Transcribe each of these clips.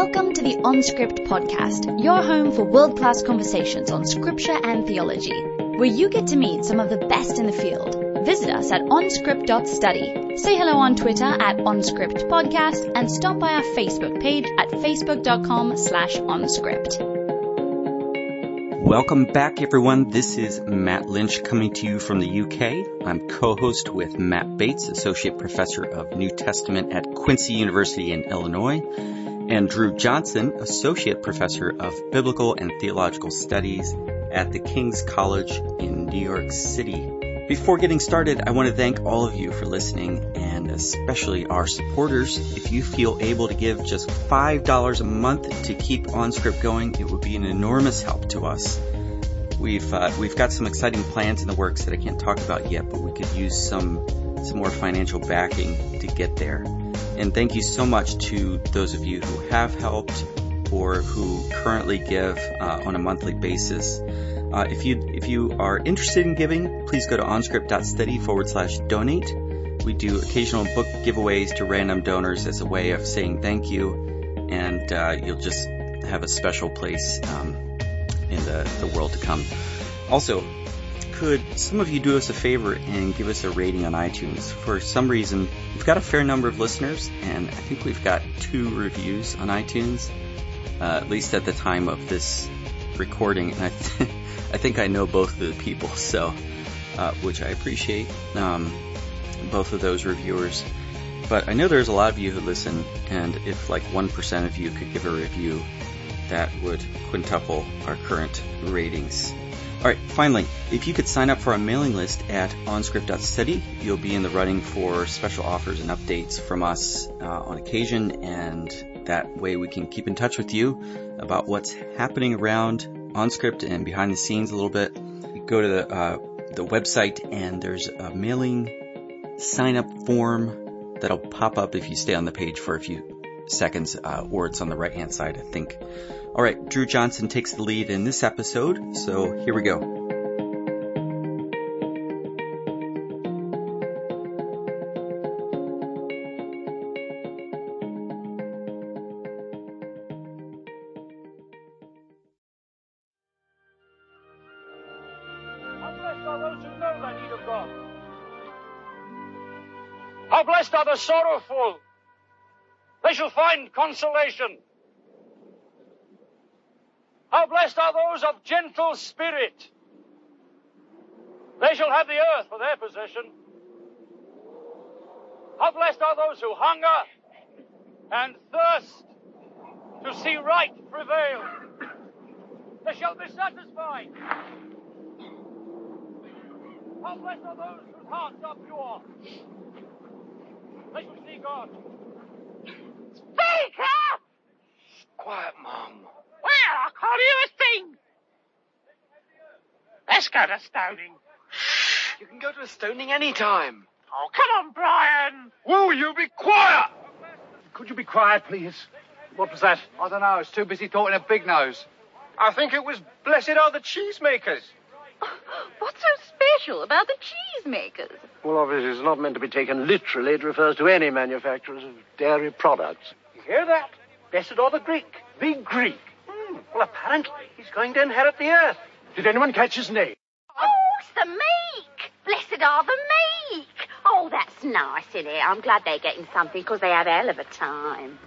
Welcome to the OnScript podcast, your home for world class conversations on scripture and theology, where you get to meet some of the best in the field. Visit us at onscript.study. Say hello on Twitter at OnScriptPodcast and stop by our Facebook page at facebook.com slash OnScript. Welcome back, everyone. This is Matt Lynch coming to you from the UK. I'm co-host with Matt Bates, Associate Professor of New Testament at Quincy University in Illinois, and Dru Johnson, Associate Professor of Biblical and Theological Studies at the King's College in New York City. Before getting started, I want to thank all of you for listening and especially our supporters. If you feel able to give just $5 a month to keep OnScript going, it would be an enormous help to us. We've, uh, we've got some exciting plans in the works that I can't talk about yet, but we could use some, some more financial backing to get there. And thank you so much to those of you who have helped or who currently give uh, on a monthly basis. Uh, if you if you are interested in giving, please go to onscript.study forward slash donate. We do occasional book giveaways to random donors as a way of saying thank you, and uh, you'll just have a special place um, in the, the world to come. Also, could some of you do us a favor and give us a rating on iTunes? For some reason, we've got a fair number of listeners, and I think we've got two reviews on iTunes, uh, at least at the time of this recording. And I th- I think I know both of the people, so uh, which I appreciate. Um, both of those reviewers. But I know there's a lot of you who listen, and if like 1% of you could give a review, that would quintuple our current ratings. Alright, finally, if you could sign up for our mailing list at onscript.study, you'll be in the running for special offers and updates from us uh, on occasion, and that way we can keep in touch with you about what's happening around OnScript and behind the scenes a little bit. Go to the, uh, the website and there's a mailing sign up form that'll pop up if you stay on the page for a few seconds, uh, or it's on the right hand side, I think. Alright, Dru Johnson takes the lead in this episode, so here we go. How blessed are the sorrowful. They shall find consolation. How blessed are those of gentle spirit. They shall have the earth for their possession. How blessed are those who hunger and thirst to see right prevail. They shall be satisfied. How blessed are those whose hearts are pure. They shall see God. Speak up! Quiet, Mum. Well, I'll call you a thing. Let's go to stoning. You can go to a stoning any time. Oh, come on, Brian. Will you be quiet? Could you be quiet, please? What was that? I don't know. I was too busy talking to Big Nose. I think it was Blessed Are the Cheesemakers. What's so special about the cheesemakers? Well, obviously, it's not meant to be taken literally. It refers to any manufacturers of dairy products. You hear that? Blessed are the Greek. The Greek. Well, apparently, he's going to inherit the earth. Did anyone catch his name? Oh, it's the meek. Blessed are the meek. Oh, that's nice, isn't it? I'm glad they're getting something because they have a hell of a time.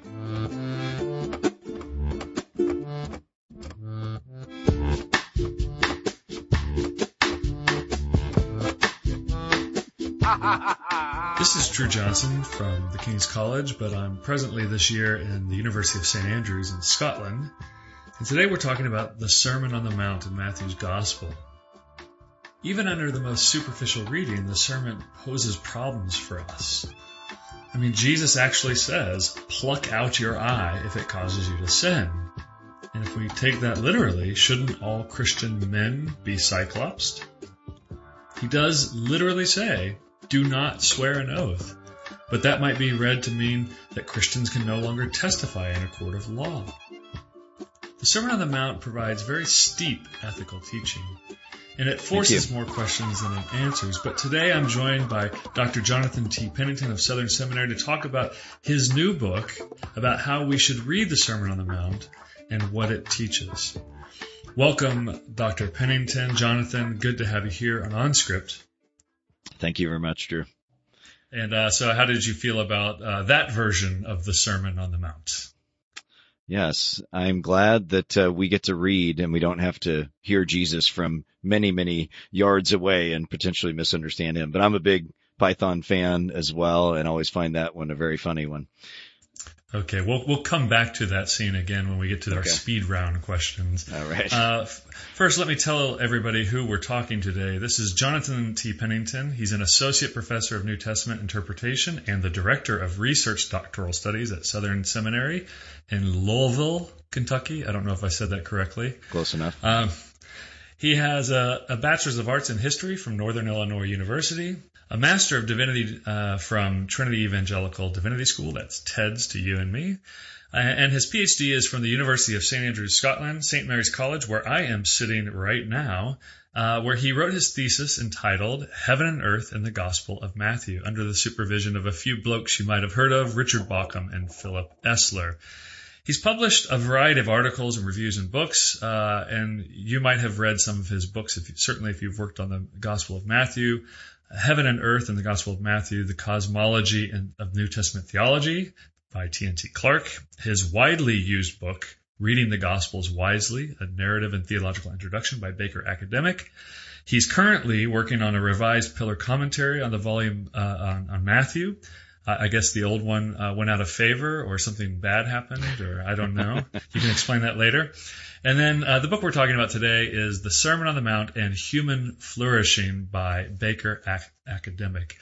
This is Dru Johnson from the King's College, but I'm presently this year in the University of St Andrews in Scotland. And today we're talking about the Sermon on the Mount in Matthew's Gospel. Even under the most superficial reading, the sermon poses problems for us. I mean, Jesus actually says, pluck out your eye if it causes you to sin. And if we take that literally, shouldn't all Christian men be cyclopsed? He does literally say, do not swear an oath. But that might be read to mean that Christians can no longer testify in a court of law. The Sermon on the Mount provides very steep ethical teaching, and it forces more questions than it answers. But today I'm joined by Dr. Jonathan T. Pennington of Southern Seminary to talk about his new book about how we should read the Sermon on the Mount and what it teaches. Welcome, Dr. Pennington. Jonathan, good to have you here on OnScript. Thank you very much, Dru. And uh, so, how did you feel about uh, that version of the Sermon on the Mount? Yes, I'm glad that uh, we get to read and we don't have to hear Jesus from many, many yards away and potentially misunderstand him. But I'm a big Python fan as well and always find that one a very funny one. Okay, we'll we'll come back to that scene again when we get to our speed round questions. All right. Uh, first, let me tell everybody who we're talking today. This is Jonathan T. Pennington. He's an associate professor of New Testament interpretation and the director of research doctoral studies at Southern Seminary in Louisville, Kentucky. I don't know if I said that correctly. Close enough. Um, he has a, a bachelor's of arts in history from Northern Illinois University, a Master of Divinity uh, from Trinity Evangelical Divinity School. That's TEDS to you and me. Uh, and his PhD is from the University of St Andrews, Scotland, St Mary's College, where I am sitting right now, uh, where he wrote his thesis entitled Heaven and Earth in the Gospel of Matthew, under the supervision of a few blokes you might have heard of, Richard Bauckham and Philip Esler. He's published a variety of articles and reviews and books, uh, and you might have read some of his books, if you, certainly if you've worked on the Gospel of Matthew. Heaven and Earth in the Gospel of Matthew, The Cosmology of New Testament Theology by T&T Clark, his widely used book, Reading the Gospels Wisely, a narrative and theological introduction by Baker Academic. He's currently working on a revised pillar commentary on the volume uh, on, on, Matthew. I guess the old one uh, went out of favor or something bad happened, or I don't know. you can explain that later. And then uh, the book we're talking about today is The Sermon on the Mount and Human Flourishing by Baker Ac- Academic.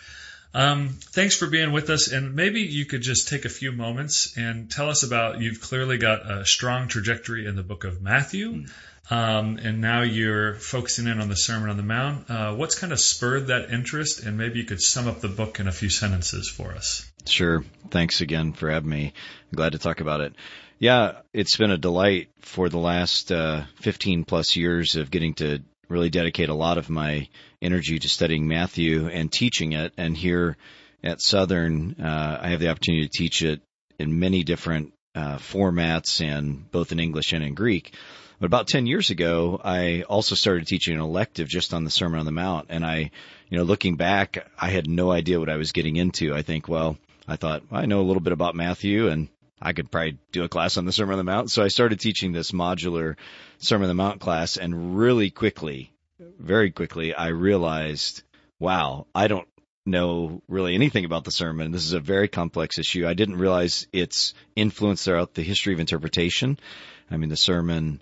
Um, thanks for being with us, and maybe you could just take a few moments and tell us about. You've clearly got a strong trajectory in the book of Matthew, um, and now you're focusing in on the Sermon on the Mount. Uh, what's kind of spurred that interest, and maybe you could sum up the book in a few sentences for us. Sure. Thanks again for having me. I'm glad to talk about it. Yeah, it's been a delight for the last uh, 15 plus years of getting to really dedicate a lot of my energy to studying Matthew and teaching it. And here at Southern, uh, I have the opportunity to teach it in many different uh, formats and both in English and in Greek. But about 10 years ago, I also started teaching an elective just on the Sermon on the Mount. And I, you know, looking back, I had no idea what I was getting into. I think, well, I thought, I know a little bit about Matthew and I could probably do a class on the Sermon on the Mount. So I started teaching this modular Sermon on the Mount class and really quickly, very quickly, I realized, wow, I don't know really anything about the sermon. This is a very complex issue. I didn't realize its influence throughout the history of interpretation. I mean, the sermon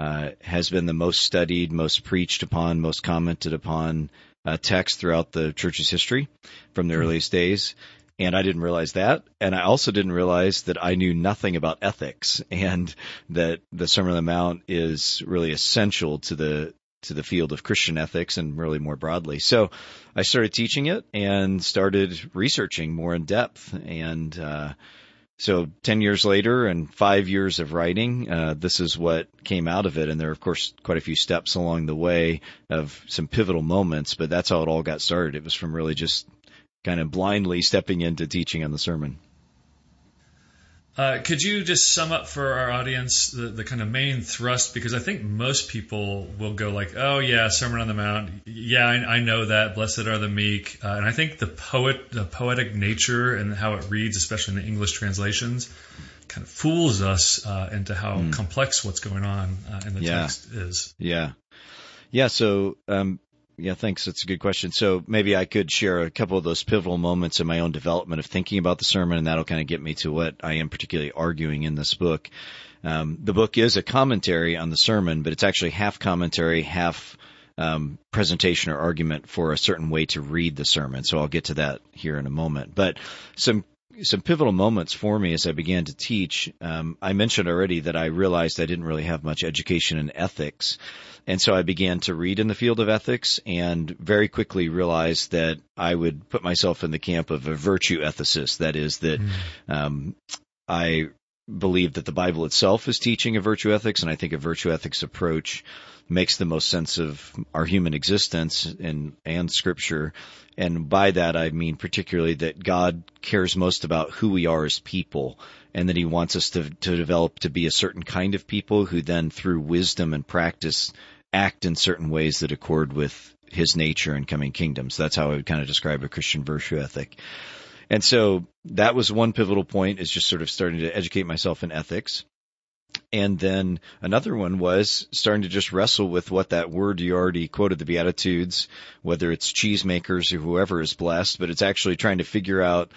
uh, has been the most studied, most preached upon, most commented upon uh, text throughout the church's history from the mm-hmm. earliest days and I didn't realize that. And I also didn't realize that I knew nothing about ethics and that the Sermon on the Mount is really essential to the to the field of Christian ethics and really more broadly. So I started teaching it and started researching more in depth. And uh, so 10 years later and five years of writing, uh, this is what came out of it. And there are, of course, quite a few steps along the way of some pivotal moments, but that's how it all got started. It was from really just kind of blindly stepping into teaching on the sermon. Uh, could you just sum up for our audience the, the kind of main thrust? Because I think most people will go like, "Oh yeah, Sermon on the Mount. Yeah, I, I know that. Blessed are the meek." Uh, and I think the poet, the poetic nature and how it reads, especially in the English translations, kind of fools us uh, into how mm. complex what's going on uh, in the yeah. text is. Yeah, yeah. So um, yeah, thanks. That's a good question. So maybe I could share a couple of those pivotal moments in my own development of thinking about the sermon, and that'll kind of get me to what I am particularly arguing in this book. Um, the book is a commentary on the sermon, but it's actually half commentary, half um, presentation or argument for a certain way to read the sermon. So I'll get to that here in a moment. But some some pivotal moments for me as I began to teach. Um, I mentioned already that I realized I didn't really have much education in ethics. And so I began to read in the field of ethics and very quickly realized that I would put myself in the camp of a virtue ethicist. That is that, mm. um, I believe that the Bible itself is teaching a virtue ethics, and I think a virtue ethics approach makes the most sense of our human existence and and Scripture. And by that, I mean particularly that God cares most about who we are as people, and that He wants us to to develop to be a certain kind of people who then, through wisdom and practice, act in certain ways that accord with His nature and coming kingdoms. That's how I would kind of describe a Christian virtue ethic. And so that was one pivotal point is just sort of starting to educate myself in ethics. And then another one was starting to just wrestle with what that word you already quoted the Beatitudes, whether it's cheesemakers or whoever is blessed, but it's actually trying to figure out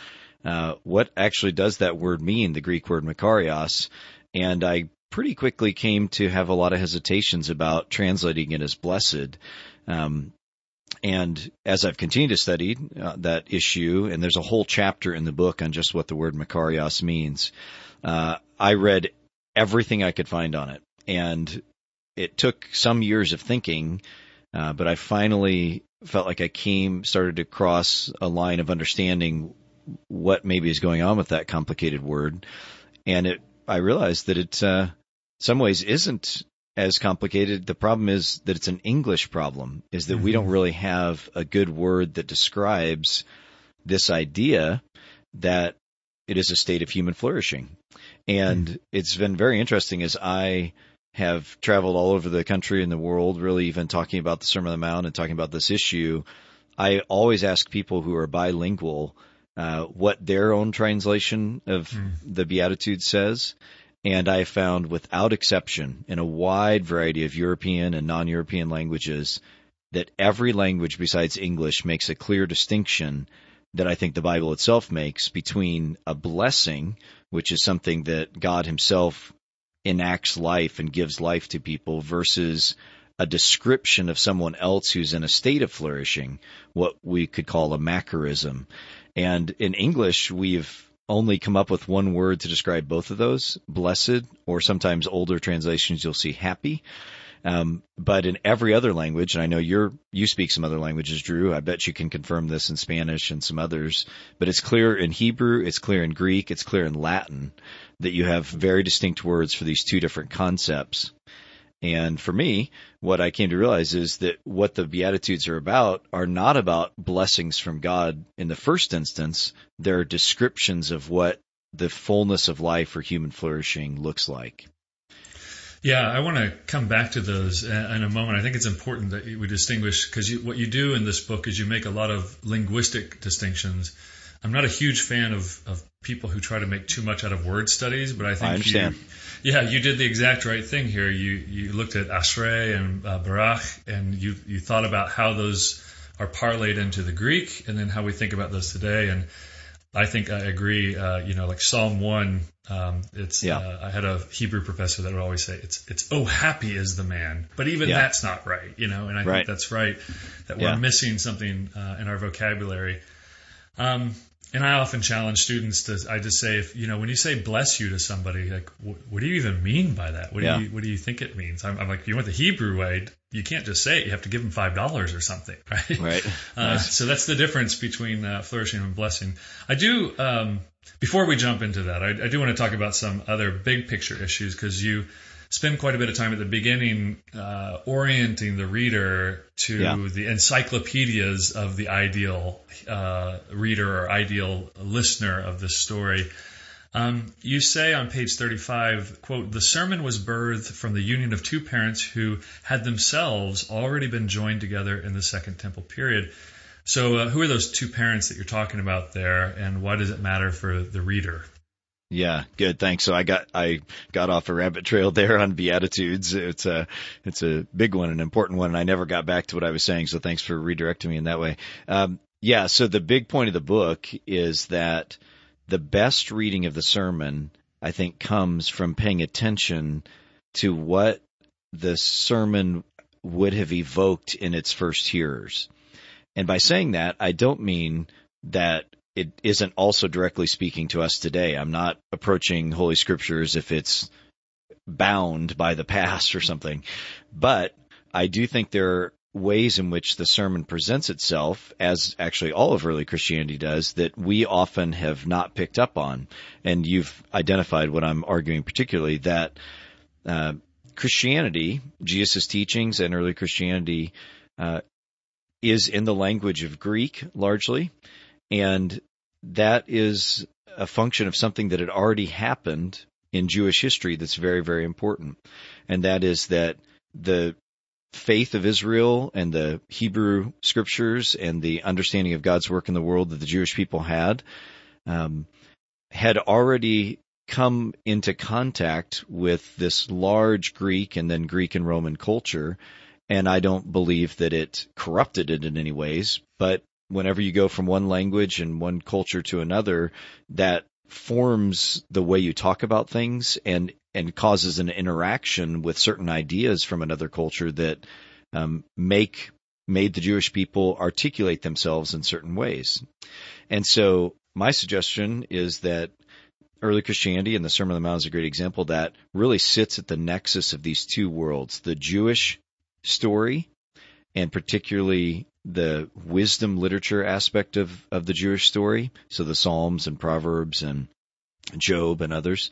uh, what actually does that word mean, the Greek word makarios. And I pretty quickly came to have a lot of hesitations about translating it as blessed. Um, and as I've continued to study uh, that issue, and there's a whole chapter in the book on just what the word Makarios means, uh, I read everything I could find on it. And it took some years of thinking, uh, but I finally felt like I came, started to cross a line of understanding what maybe is going on with that complicated word. And it, I realized that it, uh, some ways isn't as complicated. The problem is that it's an English problem, is that mm-hmm. we don't really have a good word that describes this idea that it is a state of human flourishing. And mm-hmm. it's been very interesting as I have traveled all over the country and the world, really even talking about the Sermon on the Mount and talking about this issue. I always ask people who are bilingual uh, what their own translation of mm. the Beatitudes says. And I found without exception in a wide variety of European and non-European languages that every language besides English makes a clear distinction that I think the Bible itself makes between a blessing, which is something that God himself enacts life and gives life to people versus a description of someone else who's in a state of flourishing, what we could call a macarism. And in English, we've only come up with one word to describe both of those, blessed, or sometimes older translations you'll see happy. Um, but in every other language, and I know you're you speak some other languages, Dru. I bet you can confirm this in Spanish and some others. But it's clear in Hebrew, it's clear in Greek, it's clear in Latin that you have very distinct words for these two different concepts. And for me, what I came to realize is that what the Beatitudes are about are not about blessings from God in the first instance. They're descriptions of what the fullness of life or human flourishing looks like. Yeah, I want to come back to those in a moment. I think it's important that we distinguish because what you do in this book is you make a lot of linguistic distinctions. I'm not a huge fan of, of people who try to make too much out of word studies, but I think I understand. You, yeah, you did the exact right thing here. You you looked at Ashrei and uh, Barak, and you you thought about how those are parlayed into the Greek, and then how we think about those today. And I think I agree. Uh, you know, like Psalm one, um, it's. Yeah. Uh, I had a Hebrew professor that would always say it's it's oh happy is the man, but even yeah. that's not right. You know, and I right. think that's right that we're yeah. missing something uh, in our vocabulary. Um, and I often challenge students to, I just say, if, you know, when you say bless you to somebody, like, wh- what do you even mean by that? What yeah. do you, what do you think it means? I'm, I'm, like, you went the Hebrew way. You can't just say it. You have to give them $5 or something, right? Right. Uh. So that's the difference between uh, flourishing and blessing. I do, um, before we jump into that, I, I do want to talk about some other big picture issues because you, spend quite a bit of time at the beginning uh, orienting the reader to yeah. the encyclopedias of the ideal uh, reader or ideal listener of this story. Um, you say on page 35, quote, the sermon was birthed from the union of two parents who had themselves already been joined together in the Second Temple period. So, uh, who are those two parents that you're talking about there, and why does it matter for the reader? Yeah, good. Thanks. So I got I got off a rabbit trail there on beatitudes. It's a it's a big one, an important one, and I never got back to what I was saying. So thanks for redirecting me in that way. Um, yeah. So the big point of the book is that the best reading of the sermon, I think, comes from paying attention to what the sermon would have evoked in its first hearers. And by saying that, I don't mean that it isn't also directly speaking to us today. I'm not approaching Holy Scriptures if it's bound by the past or something, but I do think there are ways in which the sermon presents itself, as actually all of early Christianity does, that we often have not picked up on. And you've identified what I'm arguing particularly that uh, Christianity, Jesus' teachings and early Christianity, uh, is in the language of Greek largely, and that is a function of something that had already happened in Jewish history that's very, very important. And that is that the faith of Israel and the Hebrew scriptures and the understanding of God's work in the world that the Jewish people had um, had already come into contact with this large Greek and then Greek and Roman culture. And I don't believe that it corrupted it in any ways, but whenever you go from one language and one culture to another, that forms the way you talk about things and and causes an interaction with certain ideas from another culture that um, make made the Jewish people articulate themselves in certain ways. And so my suggestion is that early Christianity and the Sermon on the Mount is a great example that really sits at the nexus of these two worlds, the Jewish story and particularly the wisdom literature aspect of, of the Jewish story. So the Psalms and Proverbs and Job and others.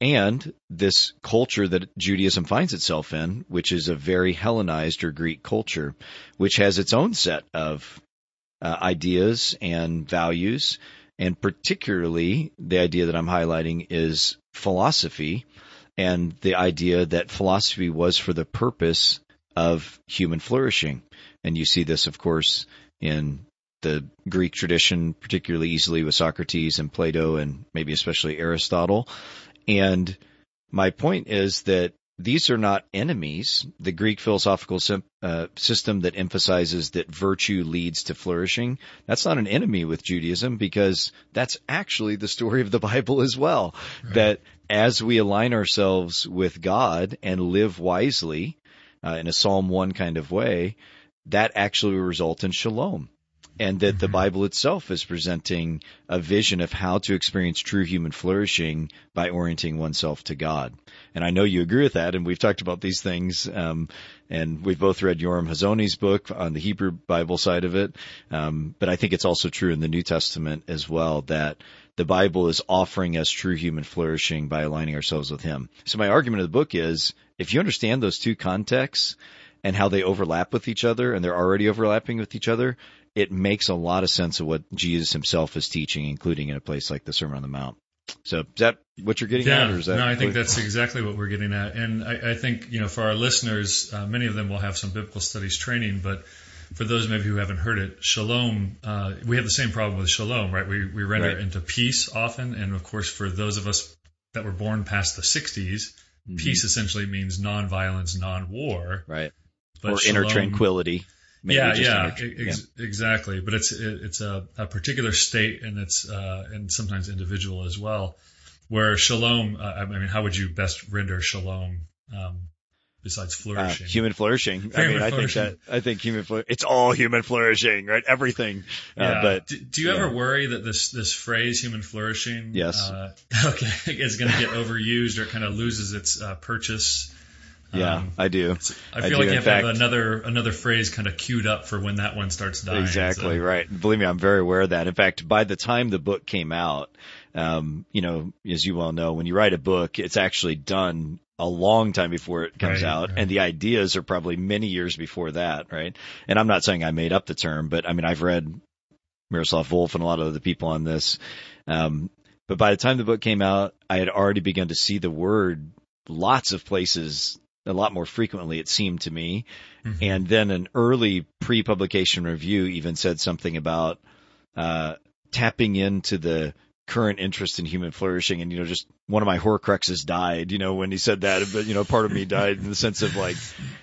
And this culture that Judaism finds itself in, which is a very Hellenized or Greek culture, which has its own set of uh, ideas and values. And particularly the idea that I'm highlighting is philosophy and the idea that philosophy was for the purpose of human flourishing. And you see this, of course, in the Greek tradition, particularly easily with Socrates and Plato and maybe especially Aristotle. And my point is that these are not enemies. The Greek philosophical uh, system that emphasizes that virtue leads to flourishing, that's not an enemy with Judaism because that's actually the story of the Bible as well. Right. That as we align ourselves with God and live wisely, uh, in a Psalm 1 kind of way, that actually will result in shalom. And that the mm-hmm. Bible itself is presenting a vision of how to experience true human flourishing by orienting oneself to God. And I know you agree with that, and we've talked about these things, um, and we've both read Yoram Hazony's book on the Hebrew Bible side of it. Um, but I think it's also true in the New Testament as well that the Bible is offering us true human flourishing by aligning ourselves with Him. So my argument of the book is if you understand those two contexts and how they overlap with each other and they're already overlapping with each other, it makes a lot of sense of what Jesus himself is teaching, including in a place like the Sermon on the Mount. So is that what you're getting yeah, at? Or is that no, I think that's exactly what we're getting at. And I, I think, you know, for our listeners, uh, many of them will have some biblical studies training, but for those maybe who haven't heard it, shalom, uh, we have the same problem with shalom, right? We, we render right. it into peace often. And of course, for those of us that were born past the 60s, Mm-hmm. Peace essentially means non-violence, non-war. Right. But or shalom, inner tranquility. yeah, yeah, inner, ex- yeah, exactly. But it's it, it's a, a, particular state, and it's uh, and sometimes individual as well. Where shalom, uh, I mean, how would you best render shalom? Um, besides uh, flourishing. Uh, human flourishing. Human I mean, flourishing. I think that, I think human, fl- it's all human flourishing, right? Everything. Uh, yeah. Uh, but do, do you yeah. ever worry that this, this phrase human flourishing, yes. Uh, okay, is going to get overused or kind of loses its uh, purchase? Yeah, um, I do. I feel I like you have fact, to have another another phrase kind of queued up for when that one starts dying. Exactly so. right. Believe me, I'm very aware of that. In fact, by the time the book came out, um, you know, as you well know, when you write a book, it's actually done a long time before it comes right, out, right. and the ideas are probably many years before that, right? And I'm not saying I made up the term, but I mean I've read Miroslav Volf and a lot of the people on this. Um, but by the time the book came out, I had already begun to see the word lots of places a lot more frequently, it seemed to me. Mm-hmm. And then an early pre-publication review even said something about uh, tapping into the current interest in human flourishing. And you know just one of my horcruxes died you know when he said that. But you know part of me died in the sense of like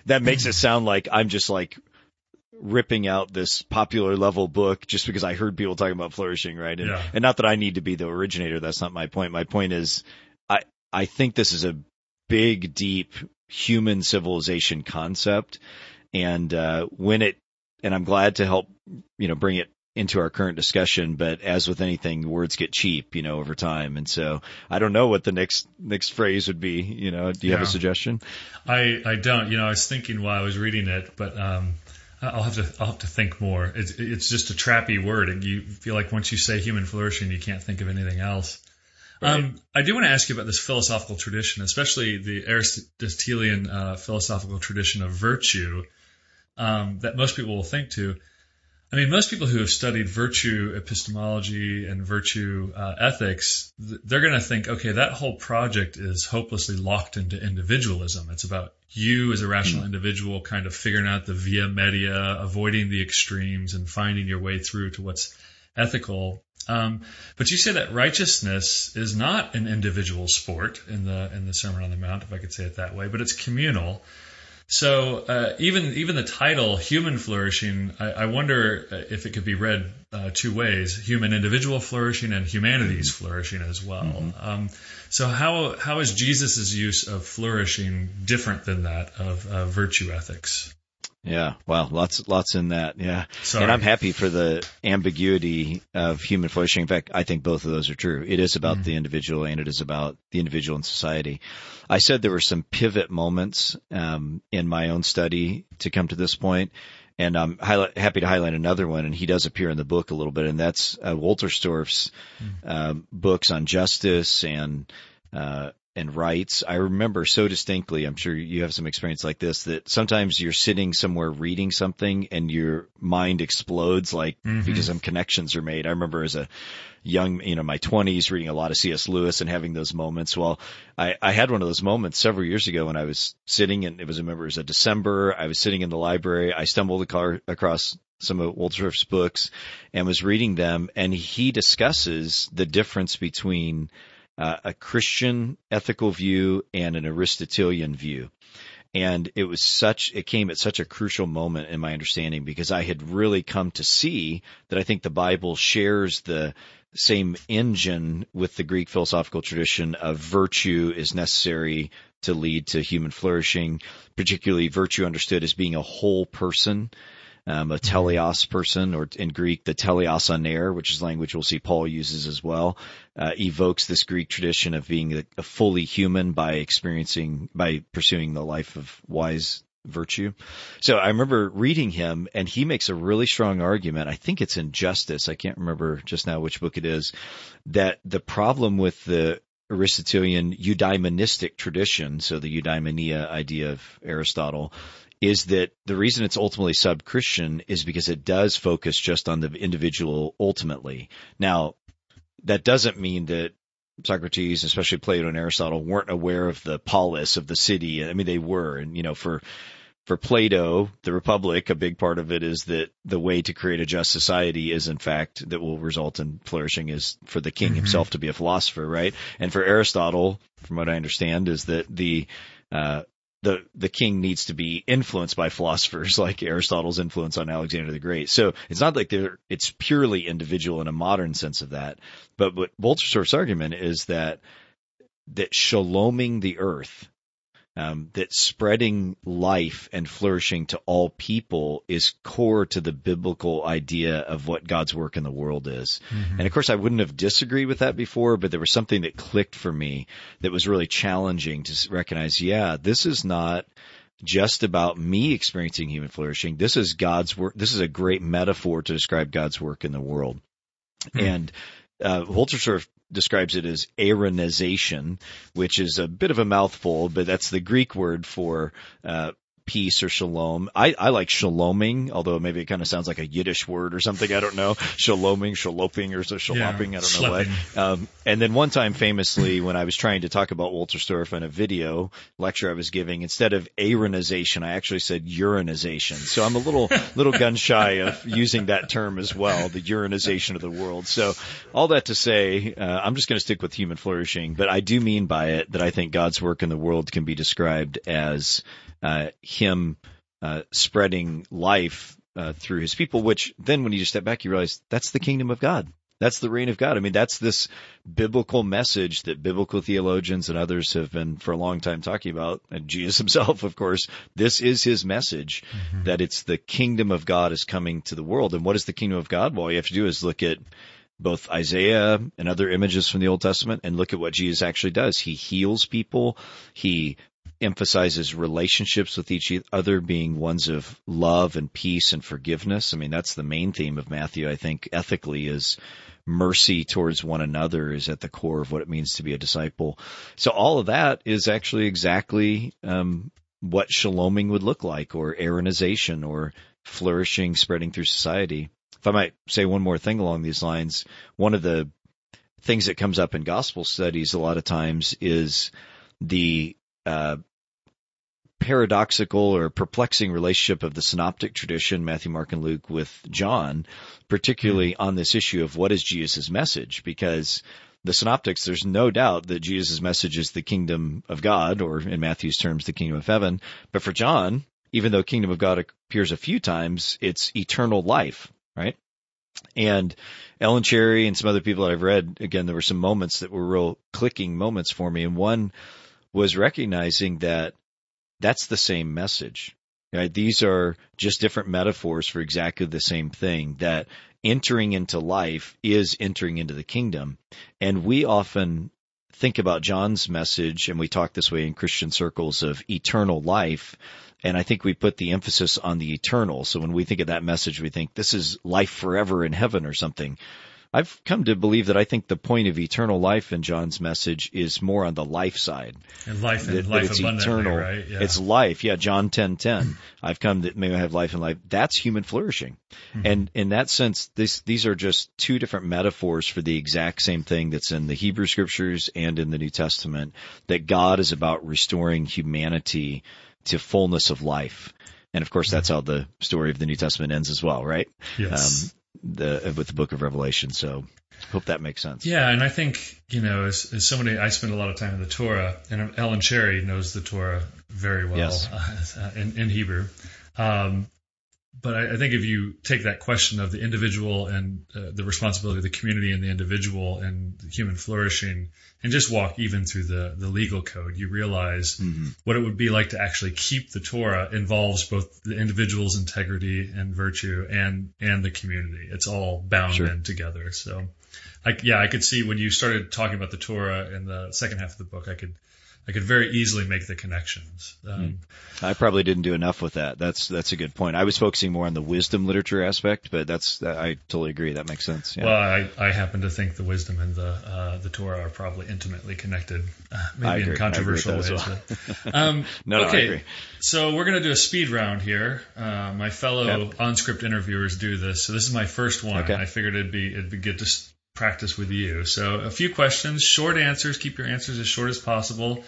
that makes it sound like i'm just like ripping out this popular level book just because i heard people talking about flourishing right? And, yeah. and not that i need to be the originator. That's not my point. My point is i i think this is a big deep human civilization concept. And uh when it and i'm glad to help you know bring it into our current discussion, but as with anything, words get cheap, you know, over time. And so I don't know what the next next phrase would be. You know, do you yeah. have a suggestion? I I don't. You know, I was thinking while I was reading it, but um, I'll have to I'll have to think more. It's it's just a trappy word, and you feel like once you say human flourishing, you can't think of anything else. Right. Um, I do want to ask you about this philosophical tradition, especially the Aristotelian uh, philosophical tradition of virtue um, that most people will think to. I mean, most people who have studied virtue epistemology and virtue uh, ethics, they're going to think, okay, that whole project is hopelessly locked into individualism. It's about you as a rational mm. individual kind of figuring out the via media, avoiding the extremes, and finding your way through to what's ethical. Um, but you say that righteousness is not an individual sport in the in the Sermon on the Mount, if I could say it that way, but it's communal. So uh, even even the title "human flourishing," I, I wonder uh, if it could be read uh, two ways: human individual flourishing and humanity's mm-hmm. flourishing as well. Mm-hmm. Um, so how how is Jesus' use of flourishing different than that of uh, virtue ethics? Yeah, well, lots, lots in that. Yeah, Sorry. and I'm happy for the ambiguity of human flourishing. In fact, I think both of those are true. It is about mm-hmm. the individual, and it is about the individual in society. I said there were some pivot moments um, in my own study to come to this point, and I'm highlight, happy to highlight another one. And he does appear in the book a little bit, and that's uh, Wolterstorff's mm-hmm. uh, books on justice and uh, and rights. I remember so distinctly, I'm sure you have some experience like this, that sometimes you're sitting somewhere reading something and your mind explodes like mm-hmm. because some connections are made. I remember as a young, you know, my twenties reading a lot of C.S. Lewis and having those moments. Well, I, I had one of those moments several years ago when I was sitting and it was, I remember it was a December. I was sitting in the library. I stumbled across some of Wolterstorff's books and was reading them and he discusses the difference between uh, a Christian ethical view and an Aristotelian view. And it was such, it came at such a crucial moment in my understanding because I had really come to see that I think the Bible shares the same engine with the Greek philosophical tradition of virtue is necessary to lead to human flourishing, particularly virtue understood as being a whole person um, a teleos person, or in Greek, the teleios aner, which is language we'll see Paul uses as well, uh, evokes this Greek tradition of being a, a fully human by experiencing, by pursuing the life of wise virtue. So I remember reading him and he makes a really strong argument. I think it's in Justice. I can't remember just now which book it is that the problem with the Aristotelian eudaimonistic tradition, so the eudaimonia idea of Aristotle, is that the reason it's ultimately sub Christian is because it does focus just on the individual ultimately. Now, that doesn't mean that Socrates, especially Plato and Aristotle, weren't aware of the polis of the city. I mean, they were, and you know, for for Plato, the Republic, a big part of it is that the way to create a just society is, in fact, that will result in flourishing is for the king mm-hmm. himself to be a philosopher, right? And for Aristotle, from what I understand, is that the uh, the the king needs to be influenced by philosophers like Aristotle's influence on Alexander the Great. So it's not like they're it's purely individual in a modern sense of that. But what Wolterstorff's argument is that that shaloming the earth um, that spreading life and flourishing to all people is core to the biblical idea of what God's work in the world is. Mm-hmm. And of course, I wouldn't have disagreed with that before, but there was something that clicked for me that was really challenging to recognize, yeah, this is not just about me experiencing human flourishing. This is God's work. This is a great metaphor to describe God's work in the world. Mm-hmm. And uh, describes it as eirenization, which is a bit of a mouthful, but that's the Greek word for uh, peace or shalom. I, I like shaloming, although maybe it kind of sounds like a Yiddish word or something. I don't know. Shaloming, shaloping, or so shaloping. Yeah, I don't know what. Um, and then one time famously when I was trying to talk about Wolterstorff in a video lecture I was giving, instead of eirenization, I actually said urinization. So I'm a little, little gun shy of using that term as well, the urinization of the world. So all that to say, uh, I'm just going to stick with human flourishing, but I do mean by it that I think God's work in the world can be described as him uh, spreading life uh, through his people. Which then, when you just step back, you realize that's the kingdom of God. That's the reign of God. I mean, that's this biblical message that biblical theologians and others have been for a long time talking about. And Jesus himself, of course, this is his message mm-hmm. that it's the kingdom of God is coming to the world. And what is the kingdom of God? Well, all you have to do is look at both Isaiah and other images from the Old Testament and look at what Jesus actually does. He heals people. He emphasizes relationships with each other being ones of love and peace and forgiveness. I mean, that's the main theme of Matthew, I think, ethically is mercy towards one another is at the core of what it means to be a disciple. So all of that is actually exactly um, what shaloming would look like, or Eirenization, or flourishing, spreading through society. If I might say one more thing along these lines, one of the things that comes up in gospel studies a lot of times is the uh, paradoxical or perplexing relationship of the synoptic tradition, Matthew, Mark, and Luke, with John, particularly hmm. on this issue of what is Jesus' message, because the synoptics, there's no doubt that Jesus' message is the kingdom of God, or in Matthew's terms, the kingdom of heaven. But for John, even though kingdom of God appears a few times, it's eternal life, right? And Ellen Charry and some other people that I've read, again, there were some moments that were real clicking moments for me. And one was recognizing that that's the same message. Right? These are just different metaphors for exactly the same thing that entering into life is entering into the kingdom. And we often think about John's message, and we talk this way in Christian circles of eternal life. And I think we put the emphasis on the eternal. So when we think of that message, we think this is life forever in heaven or something. I've come to believe that I think the point of eternal life in John's message is more on the life side. And life and that, life that it's eternal. right? Yeah. It's life. Yeah, John ten ten. I've come that may I have life and life. That's human flourishing. Mm-hmm. And in that sense, this these are just two different metaphors for the exact same thing that's in the Hebrew scriptures and in the New Testament. That God is about restoring humanity to fullness of life. And of course, that's how the story of the New Testament ends as well, right? yes. Um, the with the Book of Revelation. So, hope that makes sense. Yeah, and I think you know, as, as somebody, I spend a lot of time in the Torah, and Ellen Charry knows the Torah very well Yes. uh, in, in Hebrew. Um, but I, I think if you take that question of the individual and uh, the responsibility of the community and the individual and human flourishing, and just walk even through the the legal code, you realize Mm-hmm. what it would be like to actually keep the Torah involves both the individual's integrity and virtue and and the community. It's all bound Sure. in together. So, I, yeah, I could see when you started talking about the Torah in the second half of the book, I could I could very easily make the connections. Um, I probably didn't do enough with that. That's that's a good point. I was focusing more on the wisdom literature aspect, but that's I totally agree. That makes sense. Yeah. Well, I, I happen to think the wisdom and the uh, the Torah are probably intimately connected, uh, maybe in controversial ways. with but- um, No, no, I okay, agree. so we're going to do a speed round here. Uh, my fellow Yep. on-script interviewers do this, so this is my first one. Okay. I figured it'd be it'd be good to practice with you. So a few questions, short answers. Keep your answers as short as possible.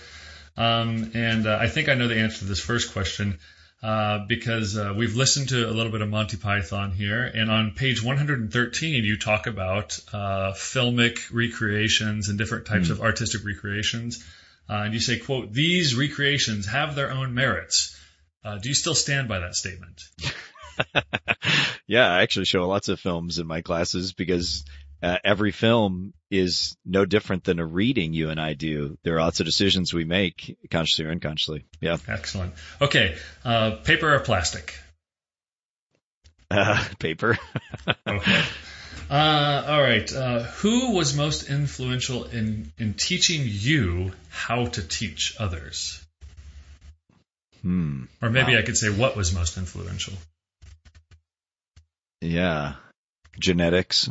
Um, and uh, I think I know the answer to this first question uh, because uh, we've listened to a little bit of Monty Python here, and on page 113 you talk about uh, filmic recreations and different types of artistic recreations, uh, and you say, "quote These recreations have their own merits." Uh, do you still stand by that statement? yeah, I actually show lots of films in my classes because uh, every film is no different than a reading you and I do. There are lots of decisions we make, consciously or unconsciously. Yeah. Excellent. Okay, uh, paper or plastic? Uh, paper. Okay. Uh, all right. Uh, who was most influential in, in teaching you how to teach others? hmm. Or maybe Wow. I could say what was most influential. Yeah. Genetics.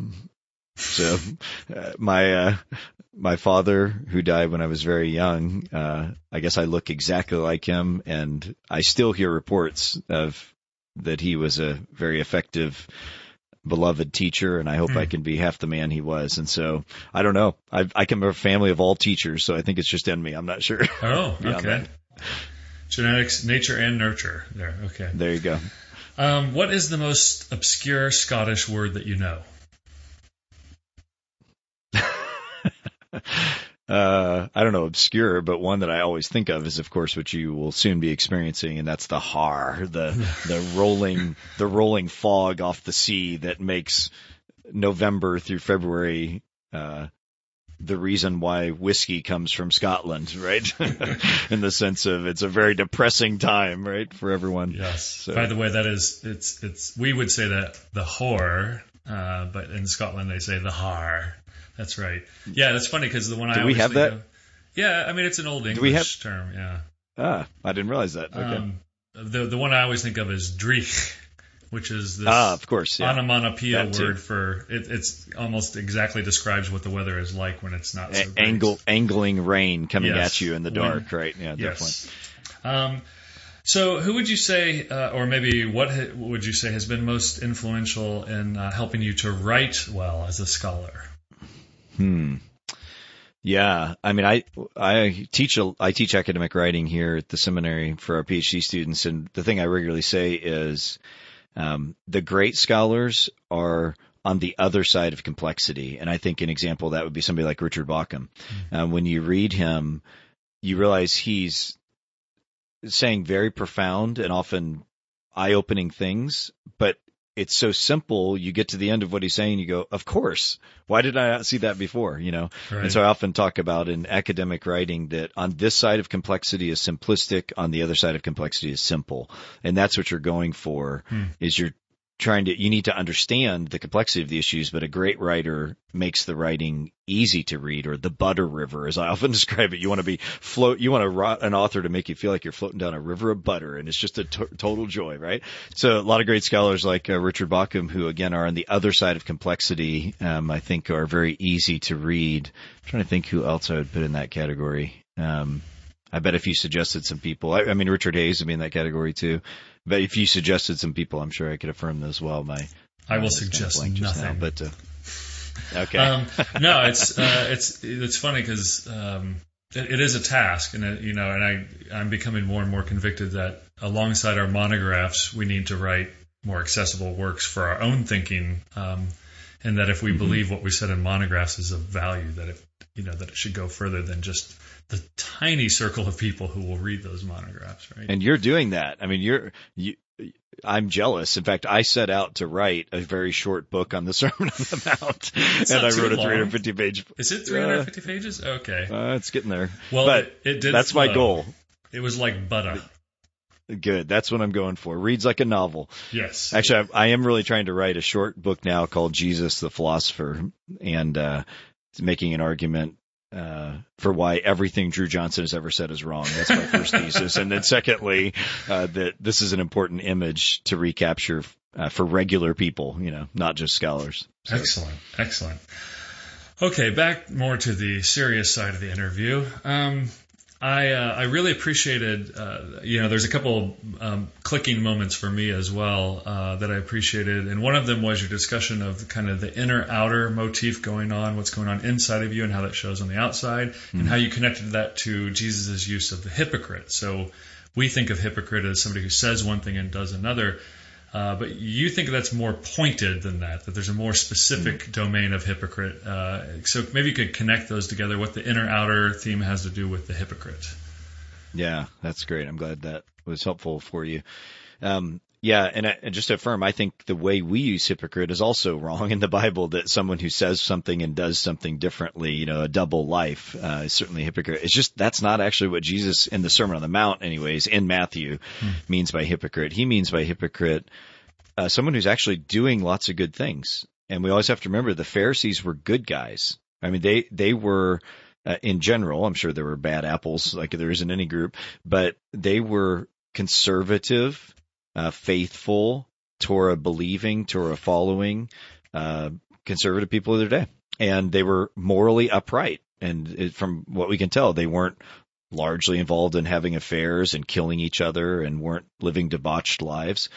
So, uh, my, uh, my father, who died when I was very young, uh, I guess I look exactly like him, and I still hear reports of that he was a very effective, beloved teacher, and I hope Hmm. I can be half the man he was. And so, I don't know. I, I come from a family of all teachers, so I think it's just in me. I'm not sure. Oh, okay. man. Genetics, nature, and nurture. There. Okay. there you go. Um, what is the most obscure Scottish word that you know? uh, I don't know, obscure, but one that I always think of is, of course, what you will soon be experiencing, and that's the haar, the the rolling the rolling fog off the sea that makes November through February. Uh, the reason why whiskey comes from Scotland, right? In the sense of it's a very depressing time, right, for everyone. Yes. So- By the way, that is it's it's we would say that the whore, uh, but in Scotland they say the haar. That's right. Yeah, that's funny because the one I Do we always have think that? Of, yeah, I mean it's an old English have- term. Yeah. Ah, I didn't realize that. Okay. Um, the the one I always think of is dreich, which is this ah, of course. Yeah. onomatopoeia word for it. It's almost exactly describes what the weather is like when it's not so A- angle, angling rain coming Yes. at you in the When- dark, right? Yeah, definitely. Yes. Um, so, who would you say, uh, or maybe what ha- would you say has been most influential in uh, helping you to write well as a scholar? Hmm. Yeah, I mean, I I teach a, I teach academic writing here at the seminary for our PhD students, and the thing I regularly say is, um, the great scholars are on the other side of complexity, and I think an example of that would be somebody like Richard Bauckham. Um, when you read him, you realize he's saying very profound and often eye-opening things, but it's so simple. You get to the end of what he's saying, you go, "Of course, why did I not see that before?" You know. Right. And so I often talk about in academic writing that on this side of complexity is simplistic, on the other side of complexity is simple. And that's what you're going for Hmm. is you're trying to you need to understand the complexity of the issues, but a great writer makes the writing easy to read or the butter river as I often describe it. You want to be float you want to ro- an author to make you feel like you're floating down a river of butter and it's just a to- total joy, right? So a lot of great scholars like uh, Richard Bauckham who again are on the other side of complexity, um, I think are very easy to read. I'm trying to think who else I would put in that category. Um, I bet if you suggested some people, I, I mean, Richard Hays would be in that category too. But if you suggested some people, I'm sure I could affirm as well. My I will it's kind of suggest nothing. now, but uh, okay, Um, no, it's uh, it's it's funny because um, it, it is a task, and it, you know, and I I'm becoming more and more convicted that alongside our monographs, we need to write more accessible works for our own thinking, um, and that if we believe what we said in monographs is of value, that it you know that it should go further than just the tiny circle of people who will read those monographs, right? and you're doing that. I mean, you're you. I'm jealous. In fact, I set out to write a very short book on the Sermon on the Mount, and I wrote a long. 350 page. is it 350 pages? Okay. Uh, it's getting there. Well, but it, it did. that's my goal. It was like butter. Good. That's what I'm going for. Reads like a novel. Yes. Actually, I, I am really trying to write a short book now called Jesus the Philosopher, and uh, making an argument uh, for why everything Dru Johnson has ever said is wrong. That's my first thesis, and then secondly, uh, that this is an important image to recapture uh, for regular people, you know, not just scholars. So- Excellent, excellent. Okay, back more to the serious side of the interview. Um, I uh, I really appreciated, uh, you know, there's a couple um, clicking moments for me as well uh, that I appreciated, and one of them was your discussion of kind of the inner outer motif going on, what's going on inside of you, and how that shows on the outside, and how you connected that to Jesus' use of the hypocrite. So we think of hypocrite as somebody who says one thing and does another. Uh, but you think that's more pointed than that, that there's a more specific domain of hypocrite. Uh, so maybe you could connect those together, what the inner outer theme has to do with the hypocrite. Yeah, that's great. I'm glad that was helpful for you. Um, yeah, and, I, and just to affirm, I think the way we use hypocrite is also wrong in the Bible. That someone who says something and does something differently, you know, a double life, uh, is certainly a hypocrite. It's just that's not actually what Jesus in the Sermon on the Mount, anyways, in Matthew, means by hypocrite. He means by hypocrite uh, someone who's actually doing lots of good things. And we always have to remember the Pharisees were good guys. I mean, they they were uh, in general. I'm sure there were bad apples, like there is in any group, but they were conservative, uh, faithful, Torah believing, Torah following, uh, conservative people of their day, and they were morally upright. And it, from what we can tell, they weren't largely involved in having affairs and killing each other, and weren't living debauched lives.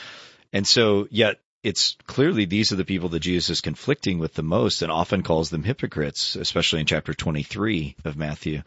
And so, yet it's clearly these are the people that Jesus is conflicting with the most and often calls them hypocrites, especially in chapter 23 of Matthew.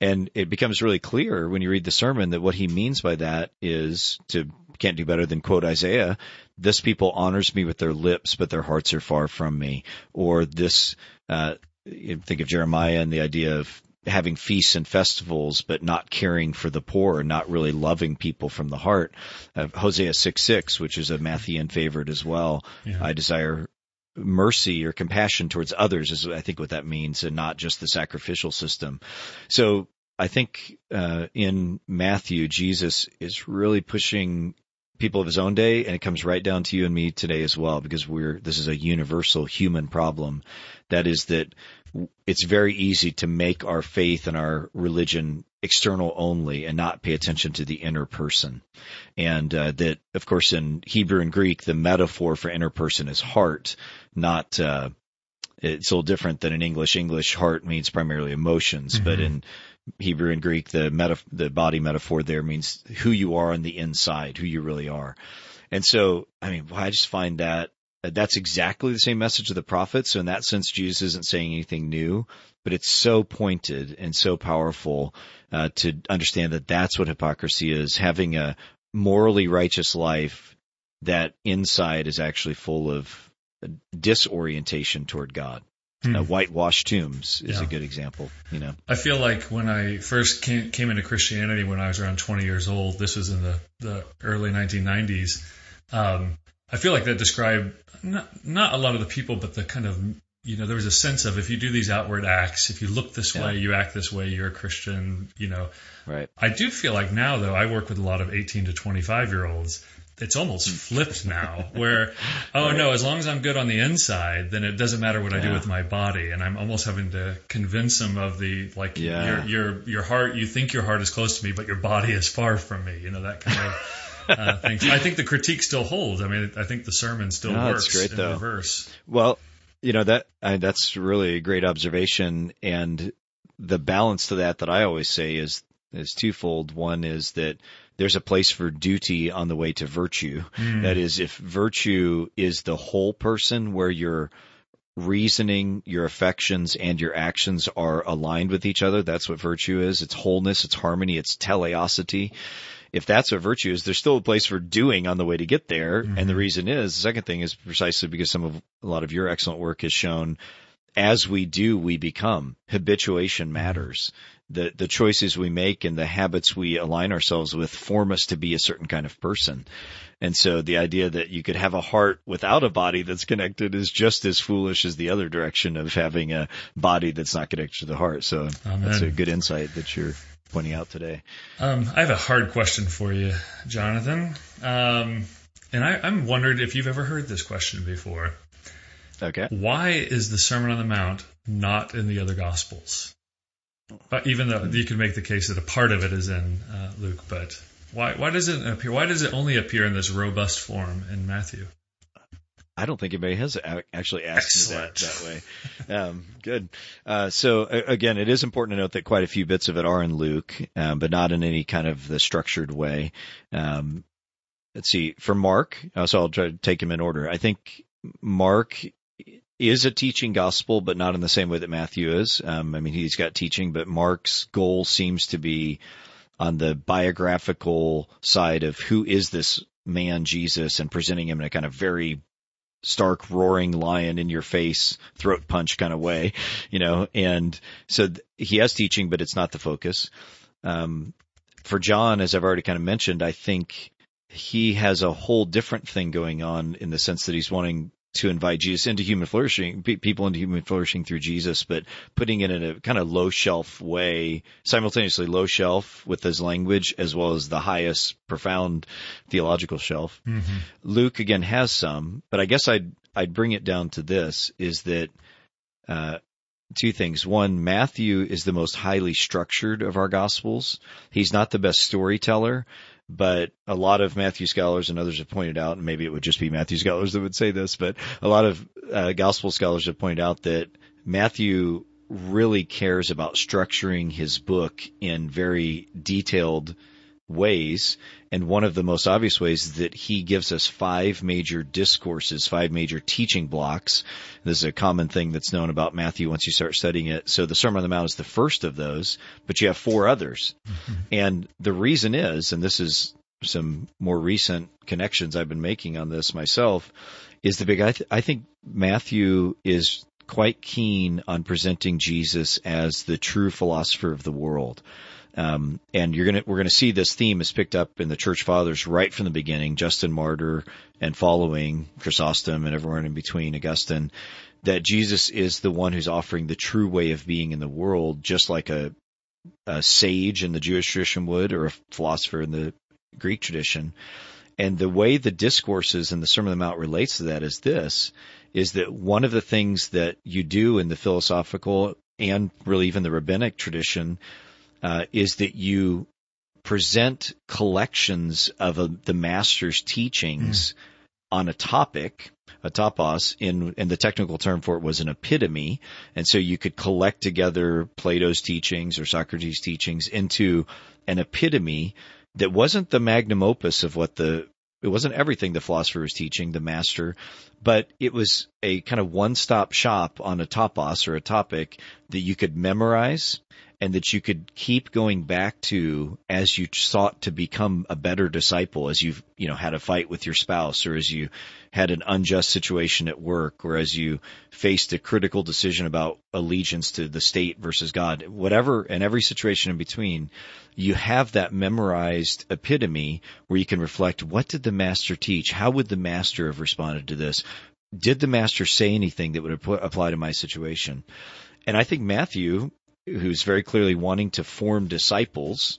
And it becomes really clear when you read the sermon that what he means by that is to can't do better than quote Isaiah, this people honors me with their lips, but their hearts are far from me. Or this, uh, think of Jeremiah and the idea of having feasts and festivals, but not caring for the poor and not really loving people from the heart. Uh, Hosea 6 6, which is a Matthean favorite as well. Yeah. I desire mercy or compassion towards others is I think what that means and not just the sacrificial system. So I think uh, in Matthew, Jesus is really pushing people of his own day, and it comes right down to you and me today as well, because we're this is a universal human problem. That is that it's very easy to make our faith and our religion external only and not pay attention to the inner person. And uh, that, of course, in Hebrew and Greek, the metaphor for inner person is heart, not. Uh, it's a little different than in English. English heart means primarily emotions, mm-hmm. but in Hebrew and Greek, the meta, the body metaphor there means who you are on the inside, who you really are. And so, I mean, I just find that that's exactly the same message of the prophet. So in that sense, Jesus isn't saying anything new, but it's so pointed and so powerful uh, to understand that that's what hypocrisy is: having a morally righteous life that inside is actually full of disorientation toward God. Hmm. Uh, whitewashed tombs is yeah. a good example. You know, I feel like when I first came, came into Christianity when I was around 20 years old, this was in the, the early 1990s. Um, I feel like that described not, not a lot of the people, but the kind of you know there was a sense of if you do these outward acts, if you look this yeah. way, you act this way, you're a Christian. You know, right. I do feel like now though I work with a lot of 18 to 25 year olds it's almost hmm. flipped now where oh right. no as long as i'm good on the inside then it doesn't matter what yeah. i do with my body and i'm almost having to convince them of the like yeah. your your your heart you think your heart is close to me but your body is far from me you know that kind of uh, thing i think the critique still holds i mean i think the sermon still no, works great, in though. reverse well you know that I, that's really a great observation and the balance to that that i always say is is twofold one is that there's a place for duty on the way to virtue. Mm. That is, if virtue is the whole person where your reasoning, your affections, and your actions are aligned with each other, that's what virtue is. It's wholeness, it's harmony, it's teleosity. If that's what virtue is, there's still a place for doing on the way to get there. Mm-hmm. And the reason is, the second thing is precisely because some of, a lot of your excellent work has shown as we do, we become. Habituation matters the the choices we make and the habits we align ourselves with form us to be a certain kind of person. And so the idea that you could have a heart without a body that's connected is just as foolish as the other direction of having a body that's not connected to the heart. So Amen. that's a good insight that you're pointing out today. Um, I have a hard question for you, Jonathan. Um, and I, I'm wondered if you've ever heard this question before. Okay. Why is the Sermon on the Mount not in the other Gospels? But even though you can make the case that a part of it is in uh, Luke, but why why does it appear? Why does it only appear in this robust form in Matthew? I don't think anybody has actually asked that that way. Um, good. Uh, so again, it is important to note that quite a few bits of it are in Luke, um, but not in any kind of the structured way. Um, let's see. For Mark, uh, so I'll try to take him in order. I think Mark is a teaching gospel, but not in the same way that Matthew is. Um, I mean, he's got teaching, but Mark's goal seems to be on the biographical side of who is this man Jesus and presenting him in a kind of very stark roaring lion in your face throat punch kind of way, you know, and so th- he has teaching, but it's not the focus. Um, for John, as I've already kind of mentioned, I think he has a whole different thing going on in the sense that he's wanting to invite Jesus into human flourishing, people into human flourishing through Jesus, but putting it in a kind of low shelf way, simultaneously low shelf with his language as well as the highest profound theological shelf. Mm-hmm. Luke again has some, but I guess I'd, I'd bring it down to this is that, uh, two things. One, Matthew is the most highly structured of our gospels. He's not the best storyteller, but a lot of Matthew scholars and others have pointed out, and maybe it would just be Matthew scholars that would say this, but a lot of uh, gospel scholars have pointed out that Matthew really cares about structuring his book in very detailed ways. And one of the most obvious ways is that he gives us five major discourses, five major teaching blocks. This is a common thing that's known about Matthew once you start studying it. So the Sermon on the Mount is the first of those, but you have four others. Mm-hmm. And the reason is, and this is some more recent connections I've been making on this myself, is the big, I, th- I think Matthew is quite keen on presenting Jesus as the true philosopher of the world. Um, and you're gonna, we're gonna see this theme is picked up in the church fathers right from the beginning, Justin Martyr and following Chrysostom and everyone in between, Augustine, that Jesus is the one who's offering the true way of being in the world, just like a, a sage in the Jewish tradition would or a philosopher in the Greek tradition. And the way the discourses and the Sermon on the Mount relates to that is this, is that one of the things that you do in the philosophical and really even the rabbinic tradition uh, is that you present collections of a, the master's teachings mm. on a topic, a topos, in, and the technical term for it was an epitome. And so you could collect together Plato's teachings or Socrates' teachings into an epitome that wasn't the magnum opus of what the it wasn't everything the philosopher was teaching, the master, but it was a kind of one-stop shop on a topos or a topic that you could memorize and that you could keep going back to as you sought to become a better disciple, as you've, you know, had a fight with your spouse or as you had an unjust situation at work or as you faced a critical decision about allegiance to the state versus God, whatever, and every situation in between, you have that memorized epitome where you can reflect, what did the master teach? How would the master have responded to this? Did the master say anything that would apply to my situation? And I think Matthew who's very clearly wanting to form disciples,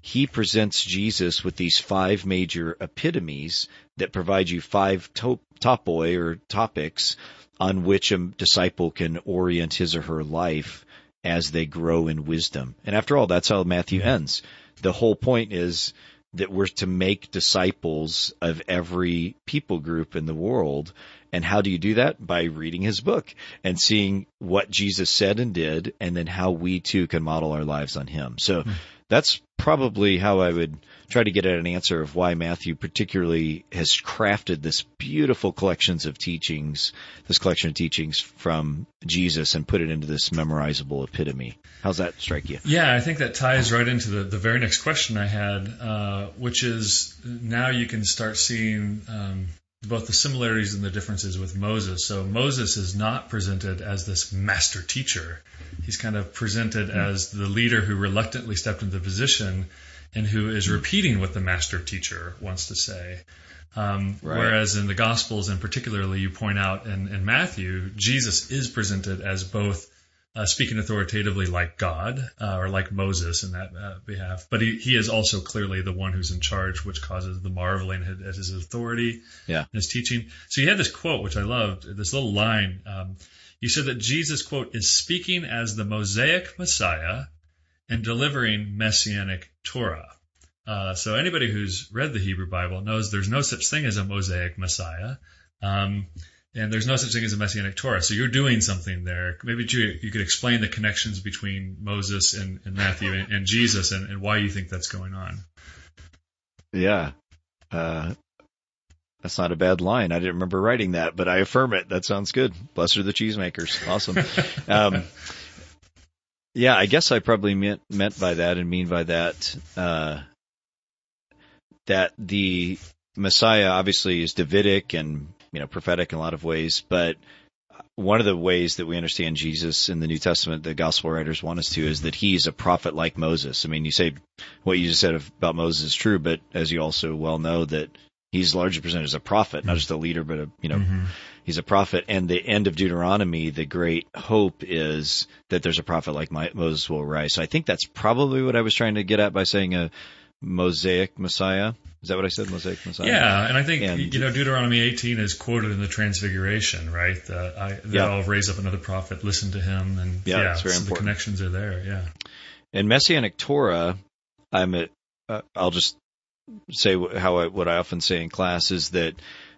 he presents Jesus with these five major epitomes that provide you five top, topoi or topics on which a disciple can orient his or her life as they grow in wisdom. And after all, that's how Matthew ends. The whole point is that we're to make disciples of every people group in the world and how do you do that? By reading his book and seeing what Jesus said and did, and then how we too can model our lives on him. So mm. that's probably how I would try to get at an answer of why Matthew particularly has crafted this beautiful collections of teachings, this collection of teachings from Jesus and put it into this memorizable epitome. How's that strike you? Yeah, I think that ties right into the, the very next question I had, uh, which is now you can start seeing um, both the similarities and the differences with Moses. So Moses is not presented as this master teacher. He's kind of presented mm-hmm. as the leader who reluctantly stepped into the position and who is repeating what the master teacher wants to say. Um, right. Whereas in the Gospels, and particularly you point out in, in Matthew, Jesus is presented as both uh, speaking authoritatively like God uh, or like Moses in that uh, behalf. But he, he is also clearly the one who's in charge, which causes the marveling at his authority yeah. and his teaching. So you had this quote, which I loved, this little line. Um, you said that Jesus, quote, is speaking as the Mosaic Messiah and delivering messianic Torah. Uh, so anybody who's read the Hebrew Bible knows there's no such thing as a Mosaic Messiah. Um, and there's no such thing as a messianic Torah. So you're doing something there. Maybe you, you could explain the connections between Moses and, and Matthew and, and Jesus and, and, why you think that's going on. Yeah. Uh, that's not a bad line. I didn't remember writing that, but I affirm it. That sounds good. Blessed are the cheesemakers. Awesome. um, yeah, I guess I probably meant, meant by that and mean by that, uh, that the Messiah obviously is Davidic and you know, prophetic in a lot of ways, but one of the ways that we understand Jesus in the New Testament, the gospel writers want us to, is that he's a prophet like Moses. I mean, you say what you just said about Moses is true, but as you also well know that he's largely presented as a prophet, not just a leader, but a, you know, mm-hmm. he's a prophet. And the end of Deuteronomy, the great hope is that there's a prophet like Moses will rise. So I think that's probably what I was trying to get at by saying a Mosaic Messiah. Is that what I said? Mosaic Messiah. Yeah, and I think and, you know Deuteronomy 18 is quoted in the Transfiguration, right? Uh, I, they'll raise up another prophet, listen to him, and yeah, yeah so the connections are there. Yeah. In Messianic Torah, I'm at, uh, I'll just say how I, what I often say in class is that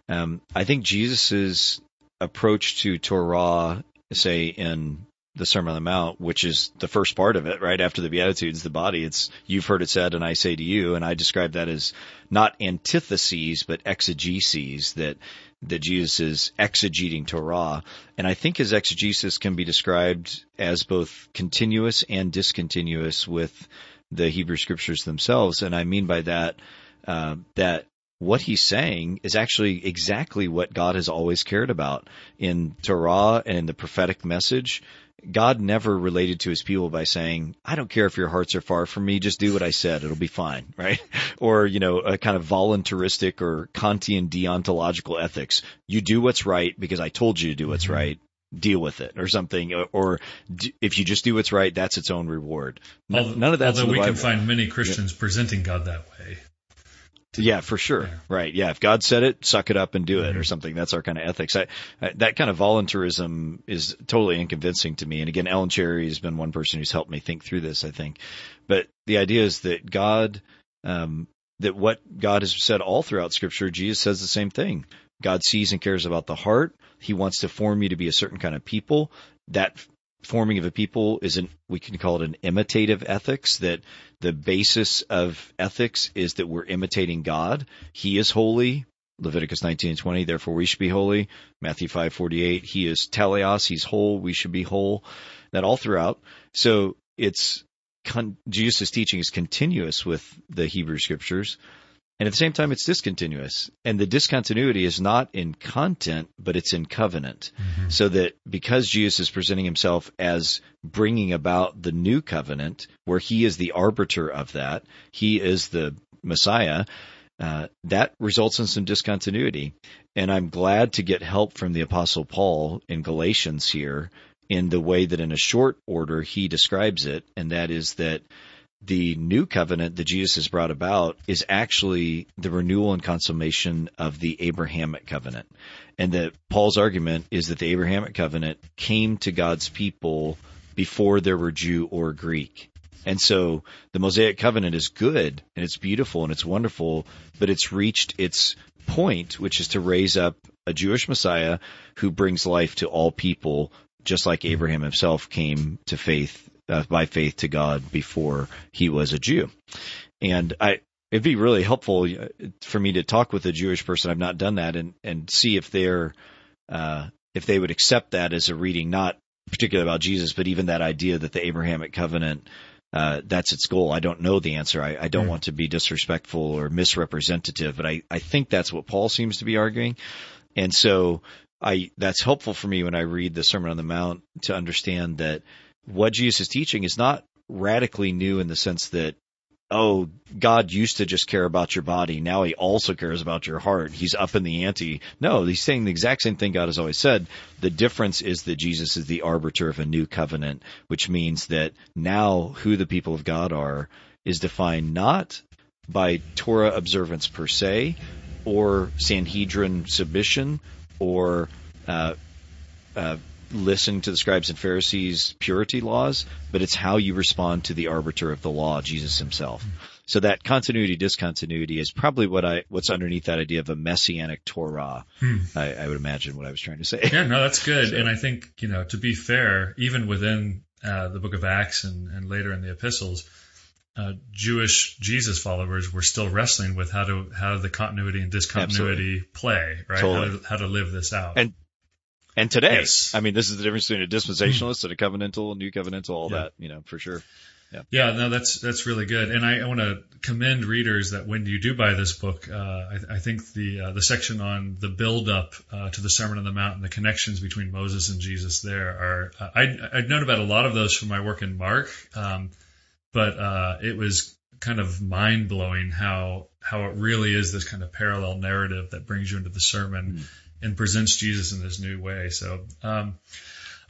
um, I think Jesus's approach to Torah, say in the Sermon on the Mount, which is the first part of it, right after the Beatitudes, the body. It's you've heard it said, and I say to you, and I describe that as not antitheses but exegeses that that Jesus is exegeting Torah, and I think his exegesis can be described as both continuous and discontinuous with the Hebrew Scriptures themselves, and I mean by that uh, that what he's saying is actually exactly what God has always cared about in Torah and in the prophetic message. God never related to his people by saying, I don't care if your hearts are far from me, just do what I said, it'll be fine, right? Or, you know, a kind of voluntaristic or Kantian deontological ethics. You do what's right because I told you to do what's mm-hmm. right. Deal with it or something, or, or if you just do what's right, that's its own reward. Although, None of that. Although we Bible. can find many Christians yeah. presenting God that way. Yeah, for sure. Yeah. Right. Yeah. If God said it, suck it up and do it Mhm. or something. That's our kind of ethics. I, I, that kind of voluntarism is totally unconvincing to me. And again, Ellen Charry has been one person who's helped me think through this, I think. But the idea is that God, um, that what God has said all throughout scripture, Jesus says the same thing. God sees and cares about the heart. He wants to form you to be a certain kind of people. That forming of a people is an, we can call it an imitative ethics that the basis of ethics is that we're imitating God. He is holy. Leviticus 19 and 20, therefore we should be holy. Matthew 5, 48, he is teleios, he's whole, we should be whole. That all throughout. So it's, con- Jesus' teaching is continuous with the Hebrew scriptures. And at the same time, it's discontinuous. And the discontinuity is not in content, but it's in covenant. So that because Jesus is presenting himself as bringing about the new covenant, where he is the arbiter of that, he is the Messiah, uh, that results in some discontinuity. And I'm glad to get help from the Apostle Paul in Galatians here in the way that in a short order he describes it, and that is that the new covenant that Jesus has brought about is actually the renewal and consummation of the Abrahamic covenant. And that Paul's argument is that the Abrahamic covenant came to God's people before there were Jew or Greek. And so the Mosaic covenant is good and it's beautiful and it's wonderful, but it's reached its point, which is to raise up a Jewish Messiah who brings life to all people, just like Abraham himself came to faith uh, by faith to God before he was a Jew. And I, it'd be really helpful uh, for me to talk with a Jewish person. I've not done that and, and see if they're, uh, if they would accept that as a reading, not particularly about Jesus, but even that idea that the Abrahamic covenant, uh, that's its goal. I don't know the answer. I, I don't Mm. want to be disrespectful or misrepresentative, but I, I think that's what Paul seems to be arguing. And so I, that's helpful for me when I read the Sermon on the Mount to understand that what Jesus is teaching is not radically new in the sense that, oh, God used to just care about your body. Now he also cares about your heart. He's up in the ante. No, he's saying the exact same thing God has always said. The difference is that Jesus is the arbiter of a new covenant, which means that now who the people of God are is defined not by Torah observance per se or Sanhedrin submission or uh, uh, listening to the scribes and Pharisees' purity laws, but it's how you respond to the arbiter of the law, Jesus himself. So that continuity discontinuity is probably what I what's underneath that idea of a messianic Torah. Hmm. I, I would imagine what I was trying to say. Yeah, no, that's good. So- And I think, you know, to be fair, even within uh, the book of Acts and, and later in the epistles, uh, Jewish Jesus followers were still wrestling with how to how the continuity and discontinuity play, right? Totally. How, to, how to live this out. And And today, Yes. I mean, this is the difference between a dispensationalist and a covenantal, new covenantal, all Yeah. that, you know, for sure. Yeah, yeah. no, that's that's really good, and I, I want to commend readers that when you do buy this book, uh, I, I think the uh, the section on the build up uh, to the Sermon on the Mount and the connections between Moses and Jesus there are uh, I I'd known about a lot of those from my work in Mark, um, but uh, it was kind of mind blowing how how it really is this kind of parallel narrative that brings you into the sermon and presents Jesus in this new way. So. Um,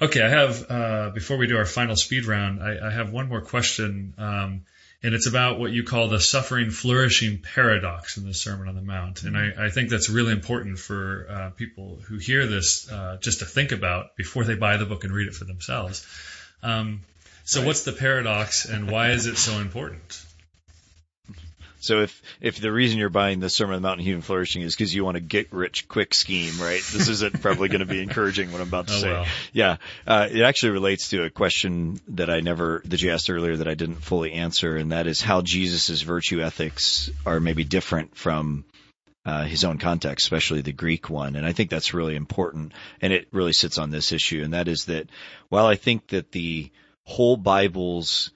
Okay, I have uh, before we do our final speed round, I, I have one more question, um, and it's about what you call the suffering flourishing paradox in the Sermon on the Mount, and I, I think that's really important for uh, people who hear this uh, just to think about before they buy the book and read it for themselves. Um, so, what's the paradox, and why is it so important? So if if the reason you're buying the Sermon on the Mount and Human Flourishing is because you want a get rich quick scheme, right? This isn't probably going to be encouraging what I'm about to Oh, say. well. Yeah, uh, it actually relates to a question that I never that you asked earlier that I didn't fully answer, and that is how Jesus's virtue ethics are maybe different from uh, his own context, especially the Greek one. And I think that's really important, and it really sits on this issue, and that is that while I think that the whole Bible's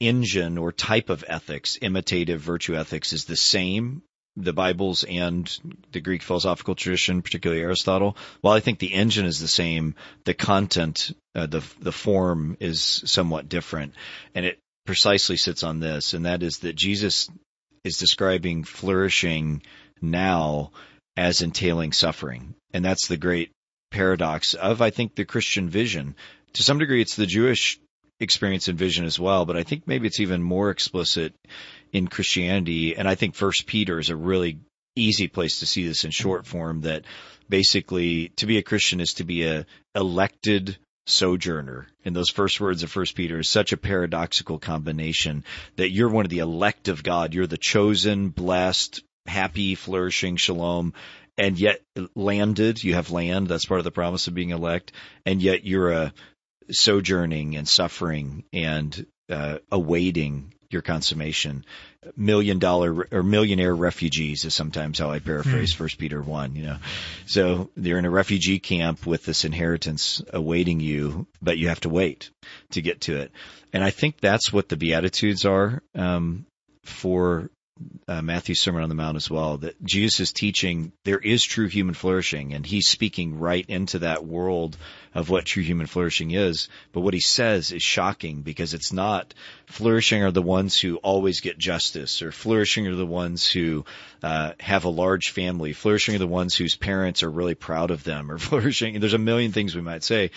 engine or type of ethics, imitative virtue ethics, is the same. The Bible's and the Greek philosophical tradition, particularly Aristotle. While I think the engine is the same, the content, uh, the the form is somewhat different, and it precisely sits on this, and that is that Jesus is describing flourishing now as entailing suffering, and that's the great paradox of I think the Christian vision. To some degree, it's the Jewish experience and vision as well, but I think maybe it's even more explicit in Christianity. And I think First Peter is a really easy place to see this in short form that basically to be a Christian is to be a elected sojourner. And those first words of First Peter is such a paradoxical combination that you're one of the elect of God. You're the chosen, blessed, happy, flourishing, shalom, and yet landed. You have land. That's part of the promise of being elect. And yet you're a sojourning and suffering and uh, awaiting your consummation. Million dollar or millionaire refugees is sometimes how I paraphrase First Peter one. You know, so you're in a refugee camp with this inheritance awaiting you, but you have to wait to get to it. And I think that's what the Beatitudes are um, for uh, Matthew's Sermon on the Mount as well, that Jesus is teaching there is true human flourishing, and he's speaking right into that world of what true human flourishing is. But what he says is shocking because it's not flourishing are the ones who always get justice, or flourishing are the ones who uh, have a large family, flourishing are the ones whose parents are really proud of them, or flourishing. There's a million things we might say,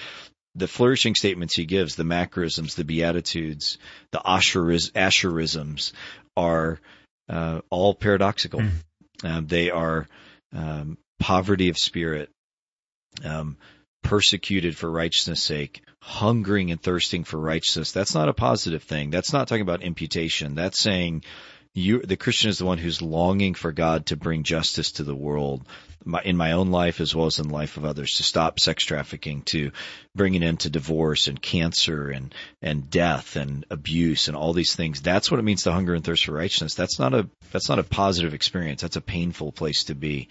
the flourishing statements he gives, the macarisms, the beatitudes, the asherisms, are uh, all paradoxical. Mm. Um, they are um, poverty of spirit, um, persecuted for righteousness' sake, hungering and thirsting for righteousness. That's not a positive thing. That's not talking about imputation. That's saying you, the Christian is the one who's longing for God to bring justice to the world, my, in my own life as well as in the life of others, to stop sex trafficking, to bring an end to divorce and cancer and and death and abuse and all these things. That's what it means to hunger and thirst for righteousness. That's not a that's not a positive experience. That's a painful place to be.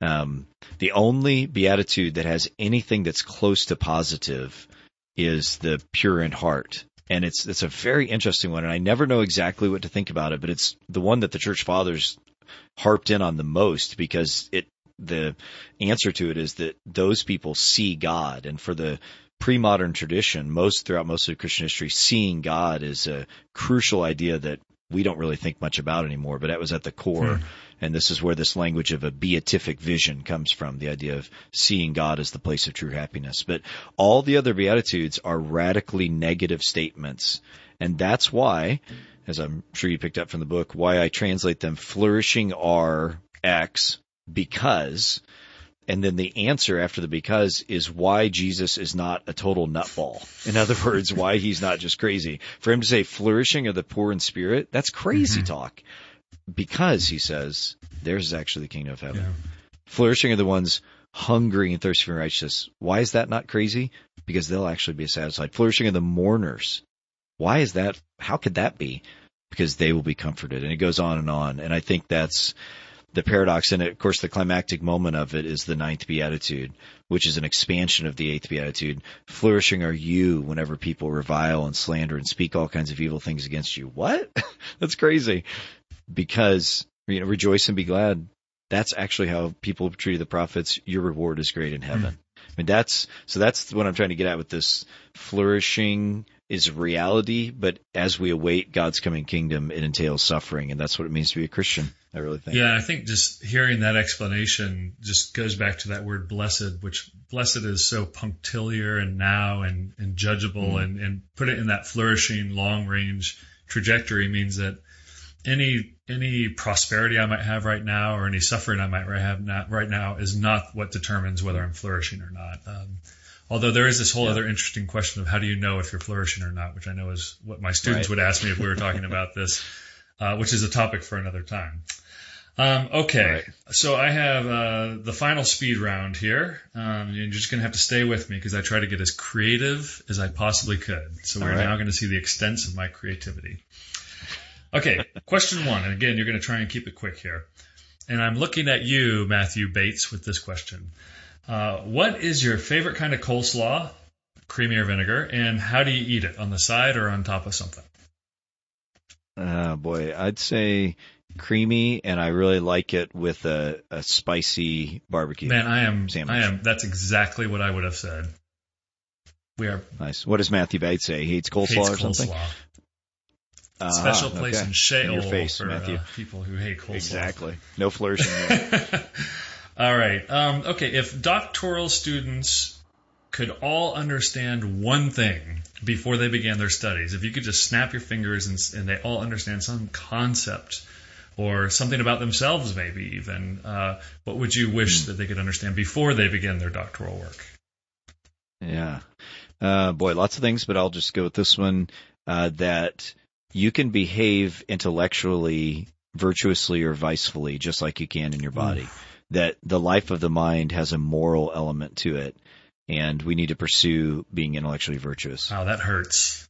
Um, the only beatitude that has anything that's close to positive is the pure in heart and it's it's a very interesting one, and I never know exactly what to think about it, but it's the one that the church fathers harped in on the most because it the answer to it is that those people see God, and for the pre-modern tradition, most throughout most of Christian history, seeing God is a crucial idea that we don't really think much about anymore, but that was at the core. Hmm. And this is where this language of a beatific vision comes from, the idea of seeing God as the place of true happiness. But all the other Beatitudes are radically negative statements. And that's why, as I'm sure you picked up from the book, why I translate them flourishing are X because and then the answer after the because is why Jesus is not a total nutball. In other words, why he's not just crazy. For him to say flourishing of the poor in spirit, that's crazy mm-hmm. talk. Because he says, there's actually the kingdom of heaven. Yeah. Flourishing are the ones hungry and thirsty for righteousness. Why is that not crazy? Because they'll actually be satisfied. Flourishing are the mourners. Why is that? How could that be? Because they will be comforted. And it goes on and on. And I think that's, the paradox, and of course the climactic moment of it is the ninth beatitude, which is an expansion of the eighth beatitude. Flourishing are you whenever people revile and slander and speak all kinds of evil things against you. What? That's crazy. Because, you know, rejoice and be glad. That's actually how people treated the prophets. Your reward is great in heaven. Mm. I mean, that's, so that's what I'm trying to get at with this flourishing is reality, but as we await God's coming kingdom, it entails suffering, and that's what it means to be a Christian. I really think. Yeah, I think just hearing that explanation just goes back to that word blessed, which blessed is so punctiliar and now and, and judgeable, mm. and, and put it in that flourishing long range trajectory means that any any prosperity I might have right now or any suffering I might have right now is not what determines whether I'm flourishing or not. Um, Although there is this whole yeah. other interesting question of how do you know if you're flourishing or not, which I know is what my students right. would ask me if we were talking about this, uh, which is a topic for another time. Um, okay, right. so I have uh, the final speed round here. Um, you're just going to have to stay with me because I try to get as creative as I possibly could. So we're right. now going to see the extents of my creativity. Okay, question one, and again, you're going to try and keep it quick here. And I'm looking at you, Matthew Bates, with this question. Uh, what is your favorite kind of coleslaw, creamy or vinegar, and how do you eat it? On the side or on top of something? Oh boy, I'd say creamy, and I really like it with a, a spicy barbecue. Man, I am. Sandwich. I am. That's exactly what I would have said. We are nice. What does Matthew Bates say? He hates coleslaw hates or something. Coleslaw. Uh, Special place okay. in Sheol in your face, for Matthew. Uh, people who hate coleslaw. Exactly. No flourishing. All right. Um, okay. If doctoral students could all understand one thing before they began their studies, if you could just snap your fingers and, and they all understand some concept or something about themselves, maybe even, uh, what would you wish that they could understand before they begin their doctoral work? Yeah. Uh, boy, lots of things, but I'll just go with this one uh, that you can behave intellectually, virtuously, or vicefully, just like you can in your body. Mm. That the life of the mind has a moral element to it, and we need to pursue being intellectually virtuous. Wow, that hurts.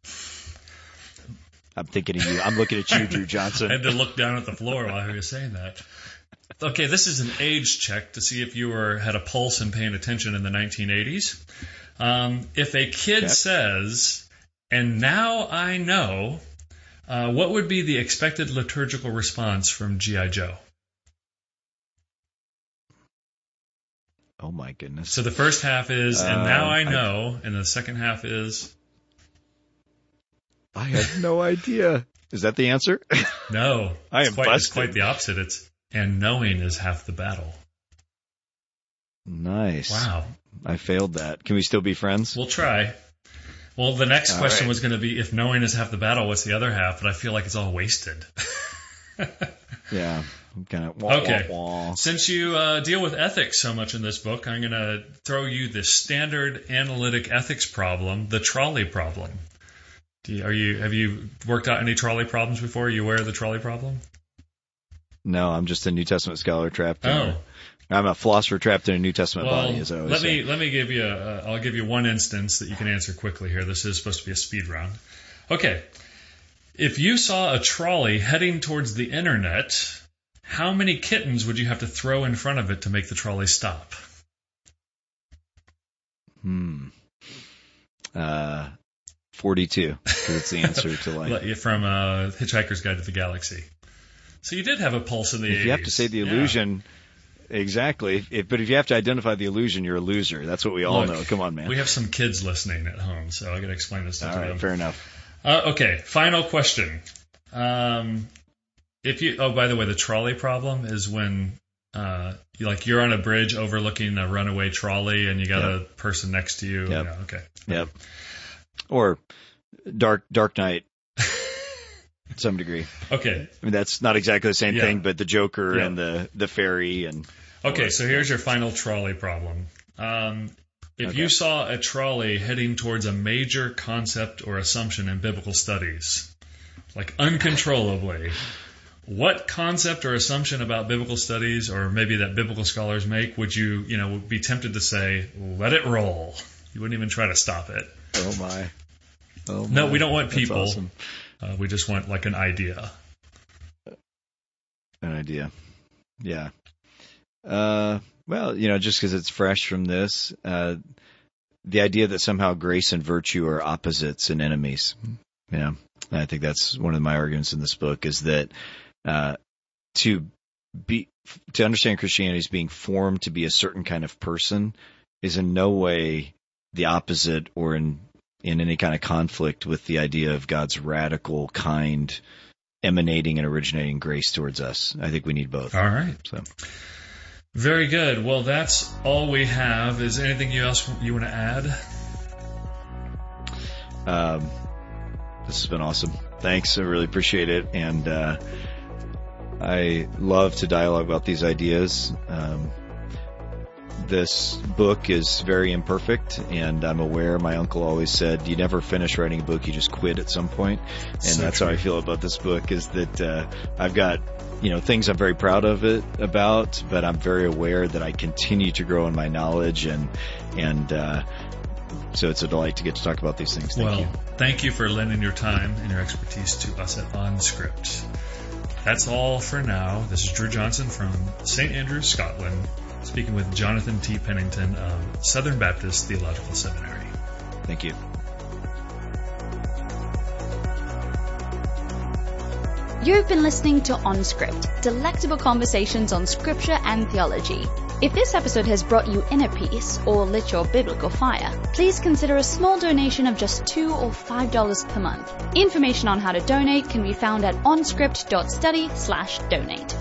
I'm thinking of you. I'm looking at you, Dru Johnson. I had to look down at the floor while you were saying that. Okay, this is an age check to see if you were had a pulse and paying attention in the 1980s. Um, if a kid okay. says, "And now I know," uh, what would be the expected liturgical response from GI Joe? Oh my goodness! So the first half is, "And uh, now I know," I, and the second half is, I had no idea. Is that the answer? No. I am quite, busted. It's quite the opposite. It's and knowing is half the battle. Nice. Wow. I failed that. Can we still be friends? We'll try. Well, the next All question right. was going to be if knowing is half the battle, what's the other half? But I feel like it's all wasted. yeah. Kind of wah, okay. Wah, wah. Since you uh, deal with ethics so much in this book, I'm going to throw you the standard analytic ethics problem, the trolley problem. You, are you have you worked out any trolley problems before? Are you aware of the trolley problem? No, I'm just a New Testament scholar trapped. Oh, I'm a philosopher trapped in a New Testament well, body, as I always let say. me let me give you a, I'll give you one instance that you can answer quickly here. This is supposed to be a speed round. Okay, if you saw a trolley heading towards the internet, how many kittens would you have to throw in front of it to make the trolley stop? Hmm. Uh, 42, because it's the answer to. Like, From uh, Hitchhiker's Guide to the Galaxy. So you did have a pulse in the if you have to say the Yeah. Exactly. If, but if you have to identify the illusion, you're a loser. That's what we all Look, know. Come on, man. We have some kids listening at home, so I got to explain this stuff all to right, them. fair enough. Uh, okay, final question. Um, if you, oh, by the way, the trolley problem is when, uh, you, like you're on a bridge overlooking a runaway trolley and you got a person next to you. Yep. Yeah, okay. Yep. Or Dark Dark Knight, to some degree. Okay. I mean, that's not exactly the same Yeah. thing, but the Joker Yeah. and the the ferry and Okay, so here's your final trolley problem. Um, if Okay. you saw a trolley heading towards a major concept or assumption in biblical studies, like uncontrollably, what concept or assumption about biblical studies, or maybe that biblical scholars make, would you, you know, be tempted to say, "Let it roll"? You wouldn't even try to stop it. oh my. Oh No, we don't want people. awesome. Uh, we just want like an idea. An idea. Yeah. Uh, well, you know, just because it's fresh from this, uh, the idea that somehow grace and virtue are opposites and enemies. Yeah. And I think that's one of my arguments in this book is that, uh, to be, to understand Christianity as being formed to be a certain kind of person is in no way the opposite or in, in any kind of conflict with the idea of God's radical, kind, emanating and originating grace towards us. I think we need both. All right. So Very good. Well, that's all we have. Is anything you else you want to add? um, this has been awesome. Thanks. I really appreciate it. And uh, I love to dialogue about these ideas. Um, this book is very imperfect, and I'm aware my uncle always said, you never finish writing a book, you just quit at some point. And So that's how I feel about this book is that uh, I've got you know things I'm very proud of it about, but I'm very aware that I continue to grow in my knowledge and and uh, so it's a delight to get to talk about these things. Thank well, you. thank you for lending your time and your expertise to us at OnScript. That's all for now. This is Dru Johnson from St. Andrews, Scotland, speaking with Jonathan T. Pennington of Southern Baptist Theological Seminary. Thank you. You've been listening to OnScript, delectable conversations on scripture and theology. If this episode has brought you inner peace or lit your biblical fire, please consider a small donation of just two or five dollars per month. Information on how to donate can be found at onscript.study slash donate.